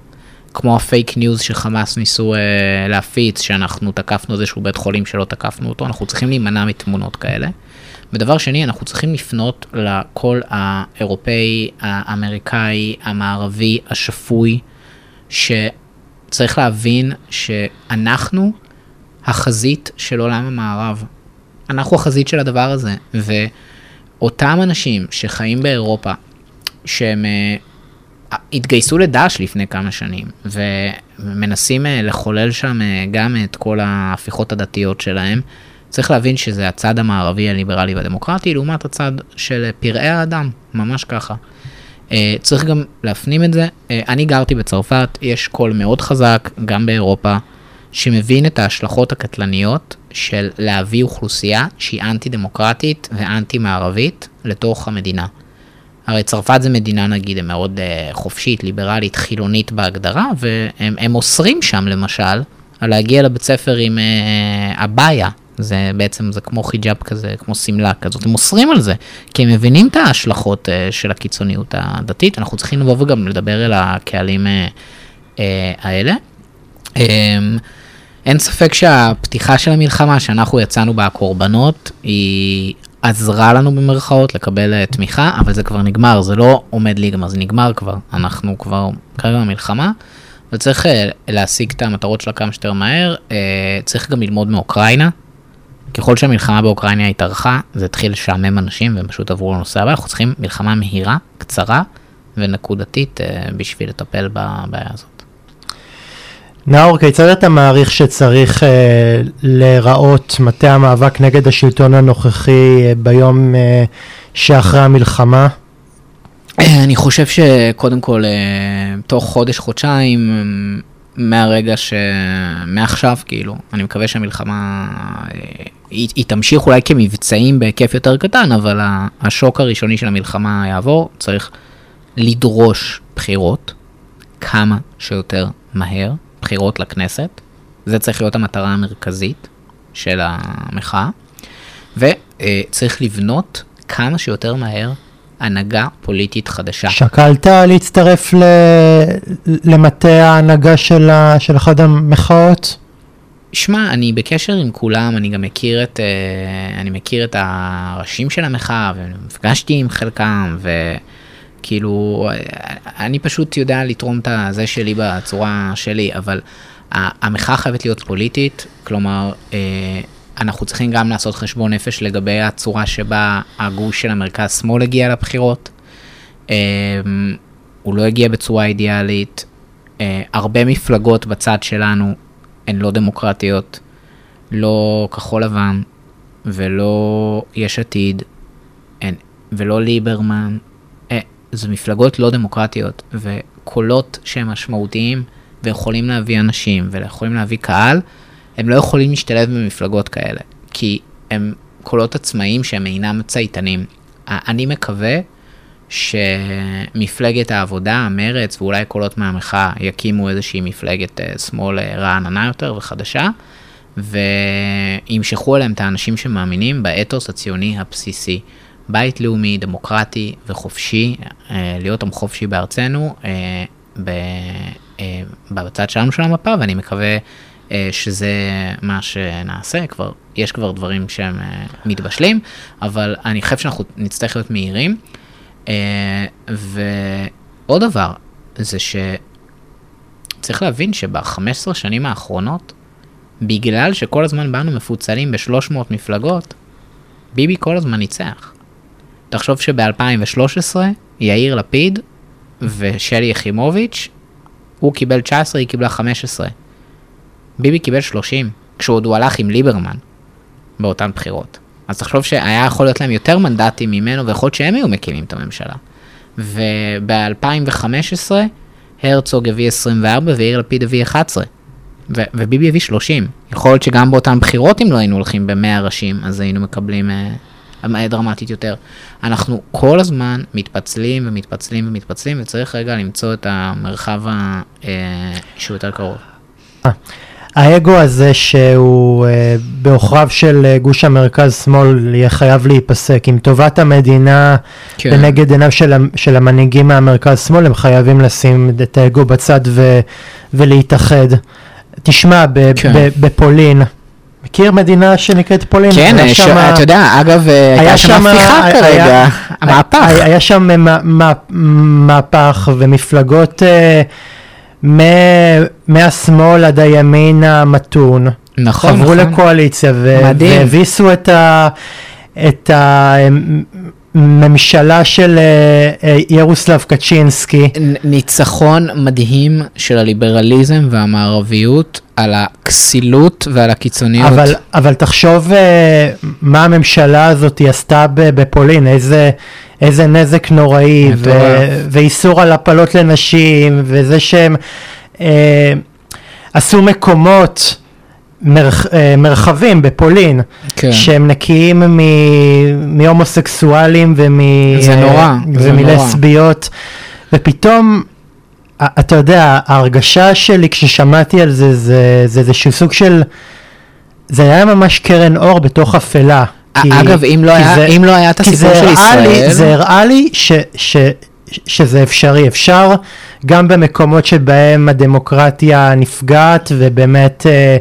Speaker 2: כמו ה fake news שחמאס ניסו אה, להפיץ, שאנחנו תקפנו איזשהו בית חולים שלא תקפנו אותו, אנחנו צריכים להימנע מתמונות כאלה. ודבר שני, אנחנו צריכים לפנות לקול האירופאי, האמריקאי, המערבי, השפוי, ש... צריך להבין שאנחנו החזית של עולם המערב. אנחנו החזית של הדבר הזה, ואותם אנשים שחיים באירופה, שהם uh, התגייסו לדאעש לפני כמה שנים, ומנסים uh, לחולל שם uh, גם את כל ההפיכות הדתיות שלהם, צריך להבין שזה הצד המערבי הליברלי והדמוקרטי, לעומת הצד של פראי האדם, ממש ככה. Uh, צריך גם להפנים את זה. Uh, אני גרתי בצרפת, יש קול מאוד חזק, גם באירופה, שמבין את ההשלכות הקטלניות של להביא אוכלוסייה שהיא אנטי דמוקרטית ואנטי מערבית לתוך המדינה. הרי צרפת זה מדינה נגיד מאוד uh, חופשית, ליברלית, חילונית בהגדרה, והם אוסרים שם למשל על להגיע לבית ספר עם uh, הבעיה, זה בעצם, זה כמו חיג'אב כזה, כמו שמלה כזאת, הם אוסרים על זה, כי הם מבינים את ההשלכות uh, של הקיצוניות הדתית, אנחנו צריכים לבוא וגם לדבר אל הקהלים uh, uh, האלה. Um, אין ספק שהפתיחה של המלחמה, שאנחנו יצאנו בה קורבנות, היא עזרה לנו במרכאות לקבל uh, תמיכה, אבל זה כבר נגמר, זה לא עומד להיגמר, זה נגמר כבר, אנחנו כבר כרגע במלחמה. וצריך להשיג את המטרות שלה כמה שיותר מהר, צריך גם ללמוד מאוקראינה, ככל שהמלחמה באוקראינה התארכה, זה התחיל לשעמם אנשים והם פשוט עברו לנושא הבא, אנחנו צריכים מלחמה מהירה, קצרה ונקודתית אה, בשביל לטפל בבעיה הזאת.
Speaker 1: נאור, כיצד אתה מעריך שצריך אה, להיראות מטה המאבק נגד השלטון הנוכחי אה, ביום אה, שאחרי המלחמה? <clears throat>
Speaker 2: אני חושב שקודם כל, אה, תוך חודש-חודשיים, מהרגע ש... מעכשיו, כאילו, אני מקווה שהמלחמה, אה, היא, היא תמשיך אולי כמבצעים בהיקף יותר קטן, אבל השוק הראשוני של המלחמה יעבור, צריך לדרוש בחירות כמה שיותר מהר, בחירות לכנסת, זה צריך להיות המטרה המרכזית של המחאה, וצריך לבנות כמה שיותר מהר הנהגה פוליטית חדשה.
Speaker 1: שקלת להצטרף ל... למטה ההנהגה של, ה... של אחת המחאות?
Speaker 2: שמע, אני בקשר עם כולם, אני גם מכיר את, uh, אני מכיר את הראשים של המחאה, ונפגשתי עם חלקם, וכאילו, אני פשוט יודע לתרום את הזה שלי בצורה שלי, אבל המחאה חייבת להיות פוליטית, כלומר, uh, אנחנו צריכים גם לעשות חשבון נפש לגבי הצורה שבה הגוש של המרכז-שמאל הגיע לבחירות. אמ, הוא לא הגיע בצורה אידיאלית. אה, הרבה מפלגות בצד שלנו הן לא דמוקרטיות, לא כחול לבן ולא יש עתיד ולא ליברמן. אה, זה מפלגות לא דמוקרטיות וקולות שהם משמעותיים ויכולים להביא אנשים ויכולים להביא קהל. הם לא יכולים להשתלב במפלגות כאלה, כי הם קולות עצמאיים שהם אינם צייתנים. אני מקווה שמפלגת העבודה, מרץ ואולי קולות מהמחאה יקימו איזושהי מפלגת אה, שמאל אה, רעננה יותר וחדשה, וימשכו אליהם את האנשים שמאמינים באתוס הציוני הבסיסי. בית לאומי, דמוקרטי וחופשי, אה, להיות עם חופשי בארצנו, בצד שלנו של המפה, ואני מקווה שזה מה שנעשה, כבר, יש כבר דברים שהם אה, מתבשלים, אבל אני חושב שאנחנו נצטרך להיות מהירים. אה, ועוד דבר, זה שצריך להבין שב-15 שנים האחרונות, בגלל שכל הזמן באנו מפוצלים ב-300 מפלגות, ביבי כל הזמן ניצח. תחשוב שב-2013 יאיר לפיד ושלי יחימוביץ', הוא קיבל 19, היא קיבלה 15. ביבי קיבל 30, כשעוד הוא הלך עם ליברמן באותן בחירות. אז תחשוב שהיה יכול להיות להם יותר מנדטים ממנו, ויכול להיות שהם היו מקימים את הממשלה. וב-2015 הרצוג הביא 24 ויאיר לפיד הביא 11. ו- וביבי הביא 30. יכול להיות שגם באותן בחירות, אם לא היינו הולכים ב-100 ראשים, אז היינו מקבלים uh, דרמטית יותר. אנחנו כל הזמן מתפצלים ומתפצלים ומתפצלים, וצריך רגע למצוא את המרחב uh, שהוא יותר קרוב.
Speaker 1: האגו הזה שהוא אה, בעוכריו של אה, גוש המרכז-שמאל יהיה חייב להיפסק. עם טובת המדינה
Speaker 2: כן.
Speaker 1: לנגד עיניו של, של המנהיגים מהמרכז-שמאל, הם חייבים לשים את האגו בצד ו, ולהתאחד. תשמע, ב,
Speaker 2: כן.
Speaker 1: ב, בפולין, מכיר מדינה שנקראת פולין?
Speaker 2: כן,
Speaker 1: היה
Speaker 2: ש-
Speaker 1: שמה-
Speaker 2: אתה יודע, אגב, אה, הייתה שם הפיכה
Speaker 1: היה-
Speaker 2: כרגע,
Speaker 1: היה-
Speaker 2: המהפך.
Speaker 1: היה, היה שם מה- מה- מהפך ומפלגות אה, מ- מהשמאל עד הימין המתון.
Speaker 2: נכון,
Speaker 1: חברו
Speaker 2: נכון.
Speaker 1: לקואליציה ו-. והביסו את ה... את הממשלה של אה, אה, ירוסלב קצ'ינסקי.
Speaker 2: ניצחון מדהים של הליברליזם והמערביות על הכסילות ועל הקיצוניות.
Speaker 1: אבל, אבל תחשוב אה, מה הממשלה הזאת עשתה בפולין, איזה, איזה נזק נוראי, ו. ואיסור על הפלות לנשים, וזה שהם אה, עשו מקומות, מרח, אה, מרחבים בפולין,
Speaker 2: כן.
Speaker 1: שהם נקיים מ- מהומוסקסואלים ומ...
Speaker 2: זה נורא, זה
Speaker 1: ומלסביות, ופתאום, א- אתה יודע, ההרגשה שלי כששמעתי על זה, זה, זה איזשהו סוג של, זה היה ממש קרן אור בתוך אפלה. כי-
Speaker 2: אגב, אם לא היה-
Speaker 1: זה-
Speaker 2: אם לא היה את
Speaker 1: זה
Speaker 2: הסיפור של
Speaker 1: הראה לי-
Speaker 2: ישראל-
Speaker 1: זה הראה לי ש, ש, שזה אפשרי, אפשר גם במקומות שבהם הדמוקרטיה נפגעת ובאמת אה,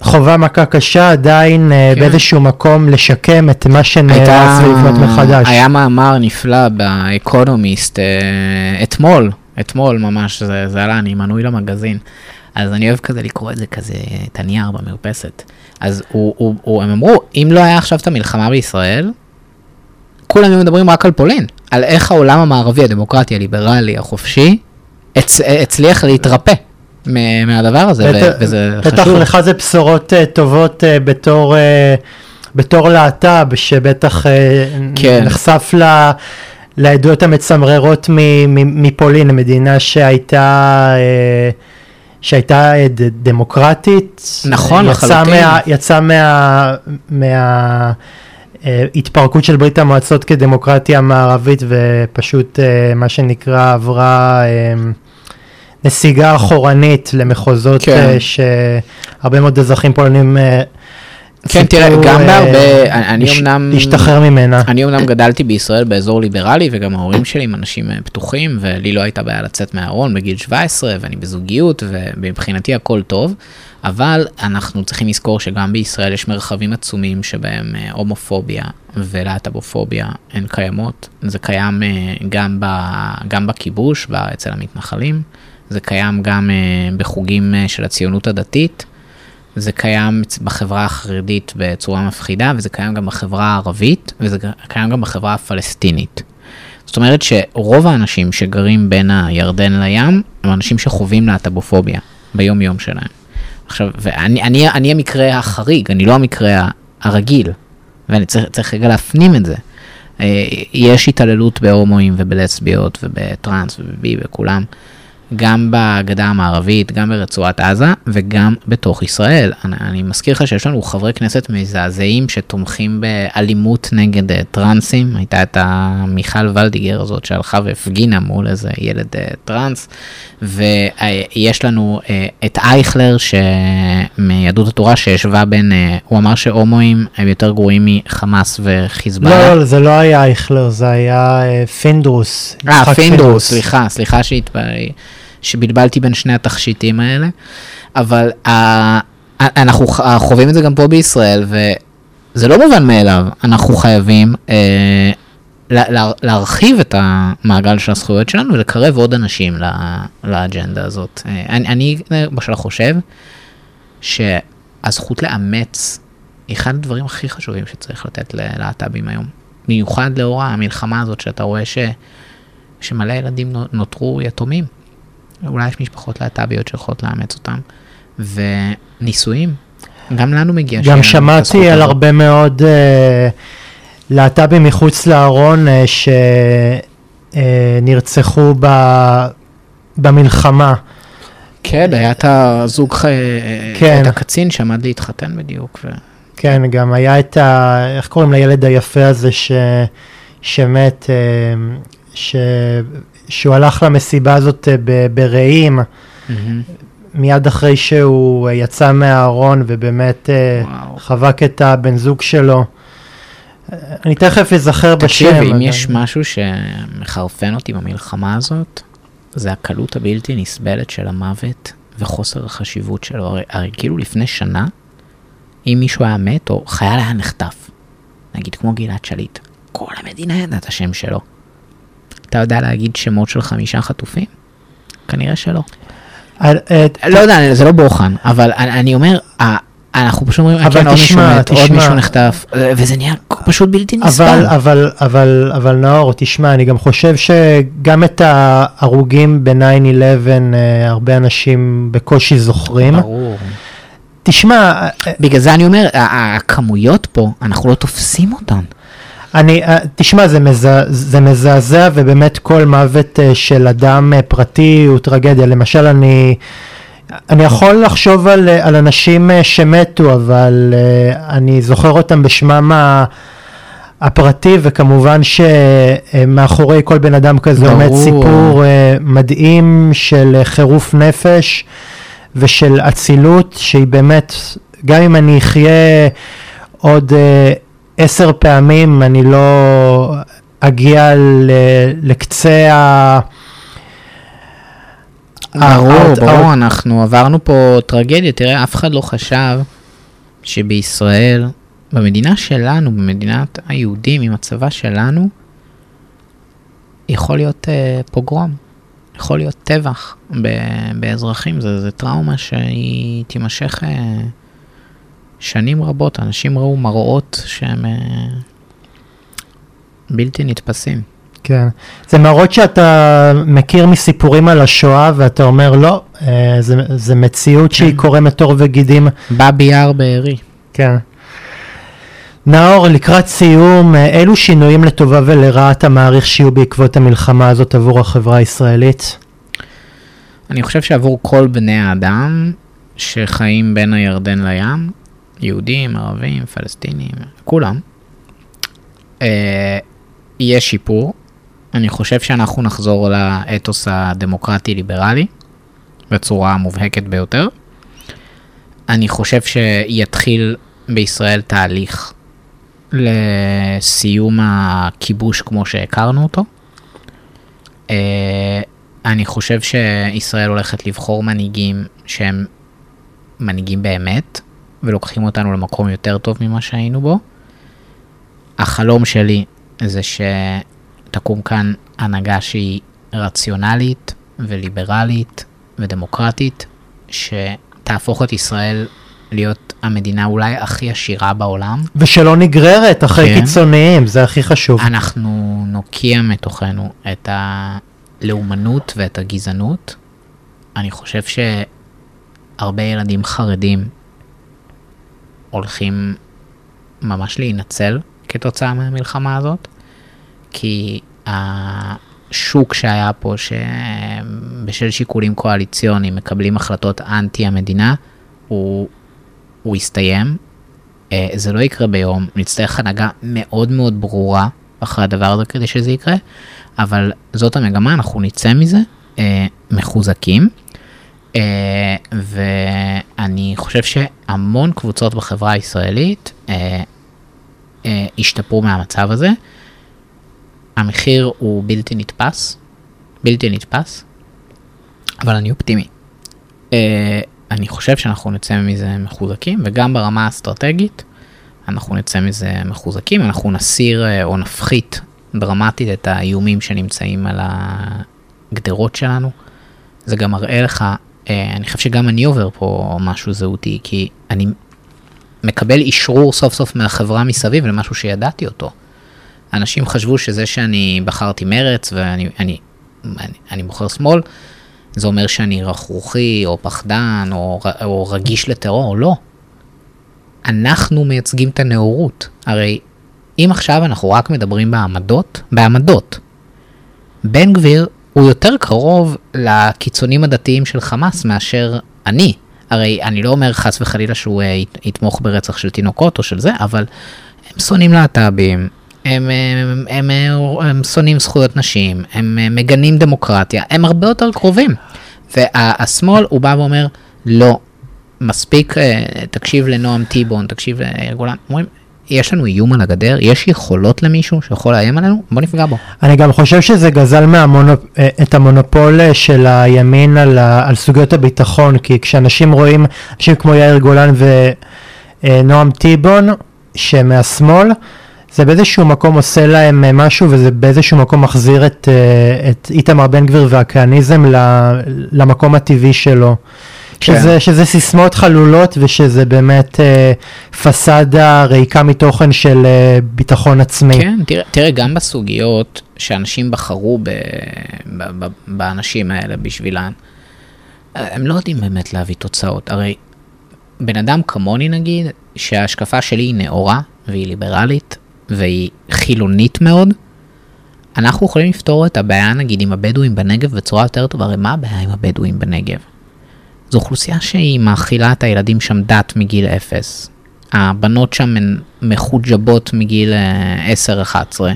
Speaker 1: חובה מכה קשה עדיין אה,
Speaker 2: כן.
Speaker 1: באיזשהו מקום לשקם את מה שנהרס ולבנות מחדש.
Speaker 2: היה מאמר נפלא באקונומיסט אה, אתמול, אתמול ממש, זה, זה עלה, אני מנוי למגזין. אז אני אוהב כזה לקרוא את זה כזה, את הנייר במרפסת. אז הוא, הוא, הוא, הם אמרו, אם לא היה עכשיו את המלחמה בישראל, כולם היו מדברים רק על פולין, על איך העולם המערבי, הדמוקרטי, הליברלי, החופשי, הצ, הצליח להתרפא מהדבר הזה,
Speaker 1: בטח-
Speaker 2: וזה
Speaker 1: בטח
Speaker 2: חשוב.
Speaker 1: לך זה בשורות אה, טובות אה, בתור, אה, בתור להט"ב, שבטח
Speaker 2: כן.
Speaker 1: נחשף ל... לעדויות המצמררות מ- מ- מפולין, מדינה שהייתה, שהייתה דמוקרטית.
Speaker 2: נכון,
Speaker 1: יצא
Speaker 2: לחלוטין.
Speaker 1: מה, יצא מה... מה התפרקות של ברית המועצות כדמוקרטיה מערבית ופשוט מה שנקרא עברה נסיגה אחורנית למחוזות
Speaker 2: כן.
Speaker 1: אה, שהרבה מאוד אזרחים פולנים אה,
Speaker 2: כן, תראה, גם
Speaker 1: אה,
Speaker 2: בהרבה, אני- אמנם...
Speaker 1: להשתחרר ממנה.
Speaker 2: אני אמנם גדלתי בישראל באזור ליברלי, וגם ההורים שלי הם אנשים פתוחים, ולי לא הייתה בעיה לצאת מהארון בגיל 17, ואני בזוגיות, ומבחינתי הכל טוב, אבל אנחנו צריכים לזכור שגם בישראל יש מרחבים עצומים שבהם הומופוביה ולהט"בופוביה הן קיימות. זה קיים גם, ב, גם בכיבוש, אצל המתנחלים, זה קיים גם אה, בחוגים אה, של הציונות הדתית. זה קיים בחברה החרדית בצורה מפחידה, וזה קיים גם בחברה הערבית, וזה קיים גם בחברה הפלסטינית. זאת אומרת שרוב האנשים שגרים בין הירדן לים, הם אנשים שחווים להט"בופוביה ביום יום שלהם. עכשיו, ואני אני, אני המקרה החריג, אני לא המקרה הרגיל, ואני צריך, צריך רגע להפנים את זה. אה, יש התעללות בהומואים ובלסביות ובטראנס ובבי וכולם. גם בגדה המערבית, גם ברצועת עזה וגם בתוך ישראל. אני, אני מזכיר לך שיש לנו חברי כנסת מזעזעים שתומכים באלימות נגד uh, טרנסים. הייתה את המיכל ולדיגר הזאת שהלכה והפגינה מול איזה ילד uh, טרנס. ויש לנו uh, את אייכלר ש... מיהדות התורה שישבה בין, uh, הוא אמר שהומואים הם יותר גרועים מחמאס וחיזבאללה.
Speaker 1: לא, זה לא היה אייכלר, זה היה אה, פינדרוס.
Speaker 2: אה,
Speaker 1: יצחק
Speaker 2: פינדרוס, סליחה, סליחה שהתב... שבלבלתי בין שני התכשיטים האלה, אבל uh, אנחנו חווים את זה גם פה בישראל, וזה לא מובן מאליו, אנחנו חייבים uh, לה, לה, להרחיב את המעגל של הזכויות שלנו ולקרב עוד אנשים לה, לאג'נדה הזאת. Uh, אני, אני למשל חושב הזכות לאמץ היא אחד הדברים הכי חשובים שצריך לתת ללהט"בים היום. במיוחד לאור המלחמה הזאת שאתה רואה ש, שמלא ילדים נו- נותרו יתומים. אולי יש משפחות להט"ביות שיכולות לאמץ אותם. ונישואים, גם לנו מגיע
Speaker 1: גם שמעתי על
Speaker 2: הזאת.
Speaker 1: הרבה מאוד אה, להט"בים מחוץ לארון אה, שנרצחו ב, במלחמה.
Speaker 2: כן, היה את הזוג,
Speaker 1: כן.
Speaker 2: את הקצין שעמד להתחתן בדיוק. ו...
Speaker 1: כן, גם היה את ה... איך קוראים לילד היפה הזה ש... שמת, אה, ש... שהוא הלך למסיבה הזאת אה. ברעים, מיד אחרי שהוא אה, יצא מהארון ובאמת אה,
Speaker 2: וואו.
Speaker 1: חבק את הבן זוג שלו. אני תכף אזכר בשם.
Speaker 2: תקשיב, אם
Speaker 1: אבל-
Speaker 2: יש משהו שמחרפן אותי במלחמה הזאת, זה הקלות הבלתי נסבלת של המוות וחוסר החשיבות שלו. הרי, הרי כאילו לפני שנה, אם מישהו היה מת או חייל היה נחטף, נגיד כמו גלעד שליט, כל המדינה ידעה את השם שלו. אתה יודע להגיד שמות של חמישה חטופים? כנראה שלא.
Speaker 1: אה,
Speaker 2: לא יודע, זה לא בוחן, אבל אני, אומר, אנחנו פשוט אומרים,
Speaker 1: אבל
Speaker 2: כן, עוד מישהו
Speaker 1: תשמע,
Speaker 2: מת, עוד
Speaker 1: תשמע.
Speaker 2: מישהו נחטף, וזה נהיה פשוט בלתי נסבל.
Speaker 1: אבל, אבל, אבל, אבל נאור, תשמע, אני גם חושב שגם את ההרוגים ב-9-11, אה, הרבה אנשים בקושי זוכרים.
Speaker 2: ברור.
Speaker 1: תשמע, אה,
Speaker 2: בגלל זה אני אומר, הכמויות פה, אנחנו לא תופסים אותן.
Speaker 1: אני, אה, תשמע, זה, מזע, זה מזעזע, ובאמת כל מוות אה, של אדם אה, פרטי הוא טרגדיה. למשל, אני, אני יכול לחשוב על, על אנשים שמתו, אבל אני זוכר אותם בשמם ה... הפרטי, וכמובן שמאחורי כל בן אדם כזה עומד
Speaker 2: ברור.
Speaker 1: סיפור אה, מדהים של חירוף נפש ושל אצילות, שהיא באמת, גם אם אני אחיה עוד עשר פעמים, אני לא אגיע ל- לקצה ה...
Speaker 2: ברור,
Speaker 1: ה-
Speaker 2: ברור,
Speaker 1: ה-
Speaker 2: אנחנו עברנו פה טרגדיה, תראה, אף אחד לא חשב שבישראל, במדינה שלנו, במדינת היהודים, עם הצבא שלנו, יכול להיות אה, פוגרום, יכול להיות טבח ב- באזרחים, זה, זה טראומה שהיא תימשך אה, שנים רבות, אנשים ראו מראות שהם אה, בלתי נתפסים.
Speaker 1: כן. זה מראות שאתה מכיר מסיפורים על השואה, ואתה אומר, לא, אה, זה, זה מציאות שהיא
Speaker 2: כן.
Speaker 1: קורמת עור וגידים.
Speaker 2: באבי יאר בארי.
Speaker 1: כן. נאור, לקראת סיום, אה, אילו שינויים לטובה ולרעה אתה מעריך שיהיו בעקבות המלחמה הזאת עבור החברה הישראלית?
Speaker 2: אני חושב שעבור כל בני האדם שחיים בין הירדן לים, יהודים, ערבים, פלסטינים, כולם, אה, יהיה שיפור. אני חושב שאנחנו נחזור לאתוס הדמוקרטי-ליברלי בצורה המובהקת ביותר. אני חושב שיתחיל בישראל תהליך לסיום הכיבוש כמו שהכרנו אותו. אה, אני חושב שישראל הולכת לבחור מנהיגים שהם מנהיגים באמת, ולוקחים אותנו למקום יותר טוב ממה שהיינו בו. החלום שלי זה שתקום כאן הנהגה שהיא רציונלית וליברלית ודמוקרטית, שתהפוך את ישראל להיות המדינה אולי הכי עשירה בעולם.
Speaker 1: ושלא נגררת אחרי
Speaker 2: כן.
Speaker 1: קיצוניים, זה הכי חשוב.
Speaker 2: אנחנו נוקיע מתוכנו את הלאומנות ואת הגזענות. אני חושב שהרבה ילדים חרדים הולכים ממש להינצל כתוצאה מהמלחמה הזאת, כי השוק שהיה פה, שבשל שיקולים קואליציוניים מקבלים החלטות אנטי המדינה, הוא, הוא הסתיים. אה, זה לא יקרה ביום, נצטרך הנהגה מאוד מאוד ברורה אחרי הדבר הזה כדי שזה יקרה, אבל זאת המגמה, אנחנו נצא מזה אה, מחוזקים. אה, ואני חושב שהמון קבוצות בחברה הישראלית אה, אה, השתפרו מהמצב הזה. המחיר הוא בלתי נתפס, בלתי נתפס, אבל אני אופטימי. אה, אני חושב שאנחנו נצא מזה מחוזקים, וגם ברמה האסטרטגית, אנחנו נצא מזה מחוזקים, אנחנו נסיר אה, או נפחית דרמטית את האיומים שנמצאים על הגדרות שלנו. זה גם מראה לך, אני חושב שגם אני עובר פה משהו זהותי, כי אני מקבל אישרור סוף סוף מהחברה מסביב למשהו שידעתי אותו. אנשים חשבו שזה שאני בחרתי מרץ ואני אני, אני, אני בוחר שמאל, זה אומר שאני רכרוכי או פחדן או, או רגיש לטרור, לא. אנחנו מייצגים את הנאורות. הרי אם עכשיו אנחנו רק מדברים בעמדות, בעמדות, בן גביר הוא יותר קרוב לקיצונים הדתיים של חמאס מאשר אני. הרי אני לא אומר חס וחלילה שהוא uh, יתמוך ברצח של תינוקות או של זה, אבל הם שונאים להט"בים, הם, הם, הם, הם, הם שונאים זכויות נשים, הם מגנים דמוקרטיה, הם הרבה יותר קרובים. והשמאל הוא בא ואומר, לא, מספיק, אה, תקשיב לנועם טיבון, תקשיב ליאיר גולן, אומרים, יש לנו איום על הגדר, יש יכולות למישהו שיכול לאיים עלינו, בוא נפגע בו.
Speaker 1: אני גם חושב שזה גזל מהמונופ... אה, את המונופול אה, של הימין על, ה... על סוגיות הביטחון, כי כשאנשים רואים, אנשים כמו יאיר גולן ונועם טיבון, שמהשמאל, זה באיזשהו מקום עושה להם משהו וזה באיזשהו מקום מחזיר את, את איתמר בן גביר והכהניזם למקום הטבעי שלו. כן. שזה, שזה סיסמאות חלולות ושזה באמת אה, פסאדה ריקה מתוכן של אה, ביטחון עצמי.
Speaker 2: כן, תראה, תראה, גם בסוגיות שאנשים בחרו ב, ב, ב, באנשים האלה בשבילם, הם לא יודעים באמת להביא תוצאות. הרי בן אדם כמוני נגיד, שההשקפה שלי היא נאורה והיא ליברלית והיא חילונית מאוד, אנחנו יכולים לפתור את הבעיה נגיד עם הבדואים בנגב בצורה יותר טובה, הרי מה הבעיה עם הבדואים בנגב? זו אוכלוסייה שהיא מאכילה את הילדים שם דת מגיל אפס. הבנות שם הן מחוג'בות מגיל 10-11, אה,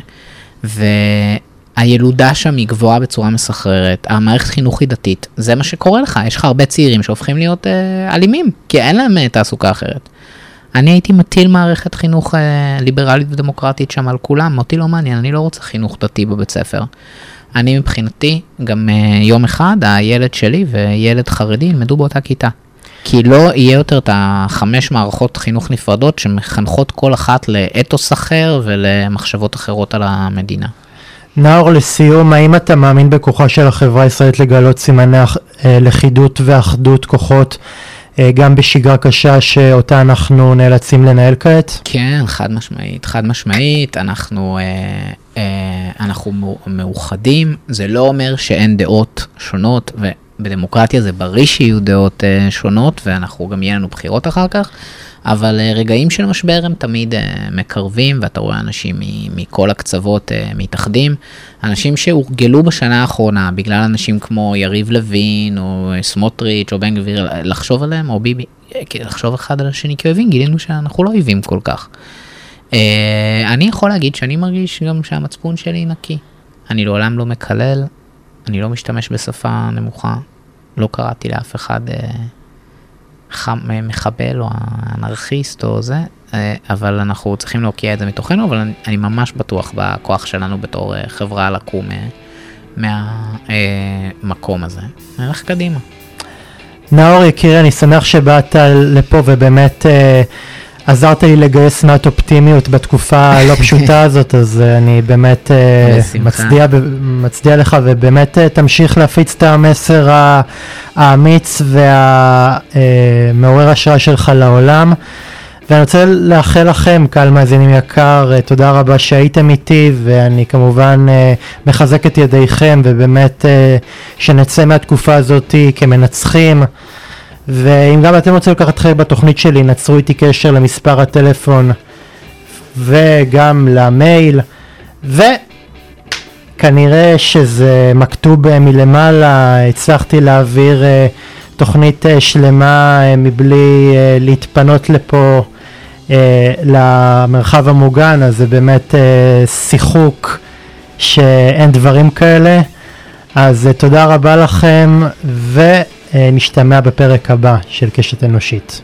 Speaker 2: והילודה שם היא גבוהה בצורה מסחררת, המערכת חינוך היא דתית, זה מה שקורה לך, יש לך הרבה צעירים שהופכים להיות אה, אלימים, כי אין להם אה, תעסוקה אחרת. אני הייתי מטיל מערכת חינוך אה, ליברלית ודמוקרטית שם על כולם, אותי לא מעניין, אני לא רוצה חינוך דתי בבית ספר. אני מבחינתי, גם uh, יום אחד הילד שלי וילד חרדי ילמדו באותה כיתה. כי לא יהיה יותר את החמש מערכות חינוך נפרדות שמחנכות כל אחת לאתוס אחר ולמחשבות אחרות על המדינה.
Speaker 1: נאור, לסיום, האם אתה מאמין בכוחה של החברה הישראלית לגלות סימני אה, לכידות ואחדות כוחות אה, גם בשגרה קשה שאותה אנחנו נאלצים לנהל כעת?
Speaker 2: כן, חד משמעית, חד משמעית, אנחנו, אה, אה, אנחנו מאוחדים, זה לא אומר שאין דעות שונות, ובדמוקרטיה זה בריא שיהיו דעות אה, שונות, ואנחנו גם יהיה לנו בחירות אחר כך. אבל אה, רגעים של משבר הם תמיד אה, מקרבים, ואתה רואה אנשים מכל הקצוות אה, מתאחדים. אנשים שהורגלו בשנה האחרונה, בגלל אנשים כמו יריב לוין, או סמוטריץ', או בן גביר, לחשוב עליהם, או ביבי, לחשוב אחד על השני כאויבים, גילינו שאנחנו לא אויבים כל כך. אני יכול להגיד שאני מרגיש גם שהמצפון שלי נקי. אני לעולם לא מקלל, אני לא משתמש בשפה נמוכה, לא קראתי לאף אחד... מחבל או אנרכיסט או זה, אה, אבל אנחנו צריכים להוקיע את זה מתוכנו, אבל אני, אני ממש בטוח בכוח שלנו בתור אה, חברה לקום אה, מהמקום הזה. נלך קדימה.
Speaker 1: נאור יקירי, אני שמח שבאת לפה ובאמת עזרת לי לגייס מעט אופטימיות בתקופה הלא <laughs> פשוטה הזאת, אז אני באמת מצדיע, מצדיע לך ובאמת תמשיך להפיץ את המסר האמיץ והמעורר השראה שלך לעולם. ואני רוצה לאחל לכם, קהל מאזינים יקר, תודה רבה שהייתם איתי, ואני כמובן מחזק את ידיכם, ובאמת שנצא מהתקופה הזאת כמנצחים. ואם גם אתם רוצים לקחת חלק בתוכנית שלי, נצרו איתי קשר למספר הטלפון וגם למייל, וכנראה שזה מכתוב מלמעלה, הצלחתי להעביר uh, תוכנית uh, שלמה uh, מבלי uh, להתפנות לפה uh, למרחב המוגן, אז זה באמת uh, שיחוק שאין דברים כאלה. אז תודה רבה לכם, ו... נשתמע בפרק הבא של קשת אנושית.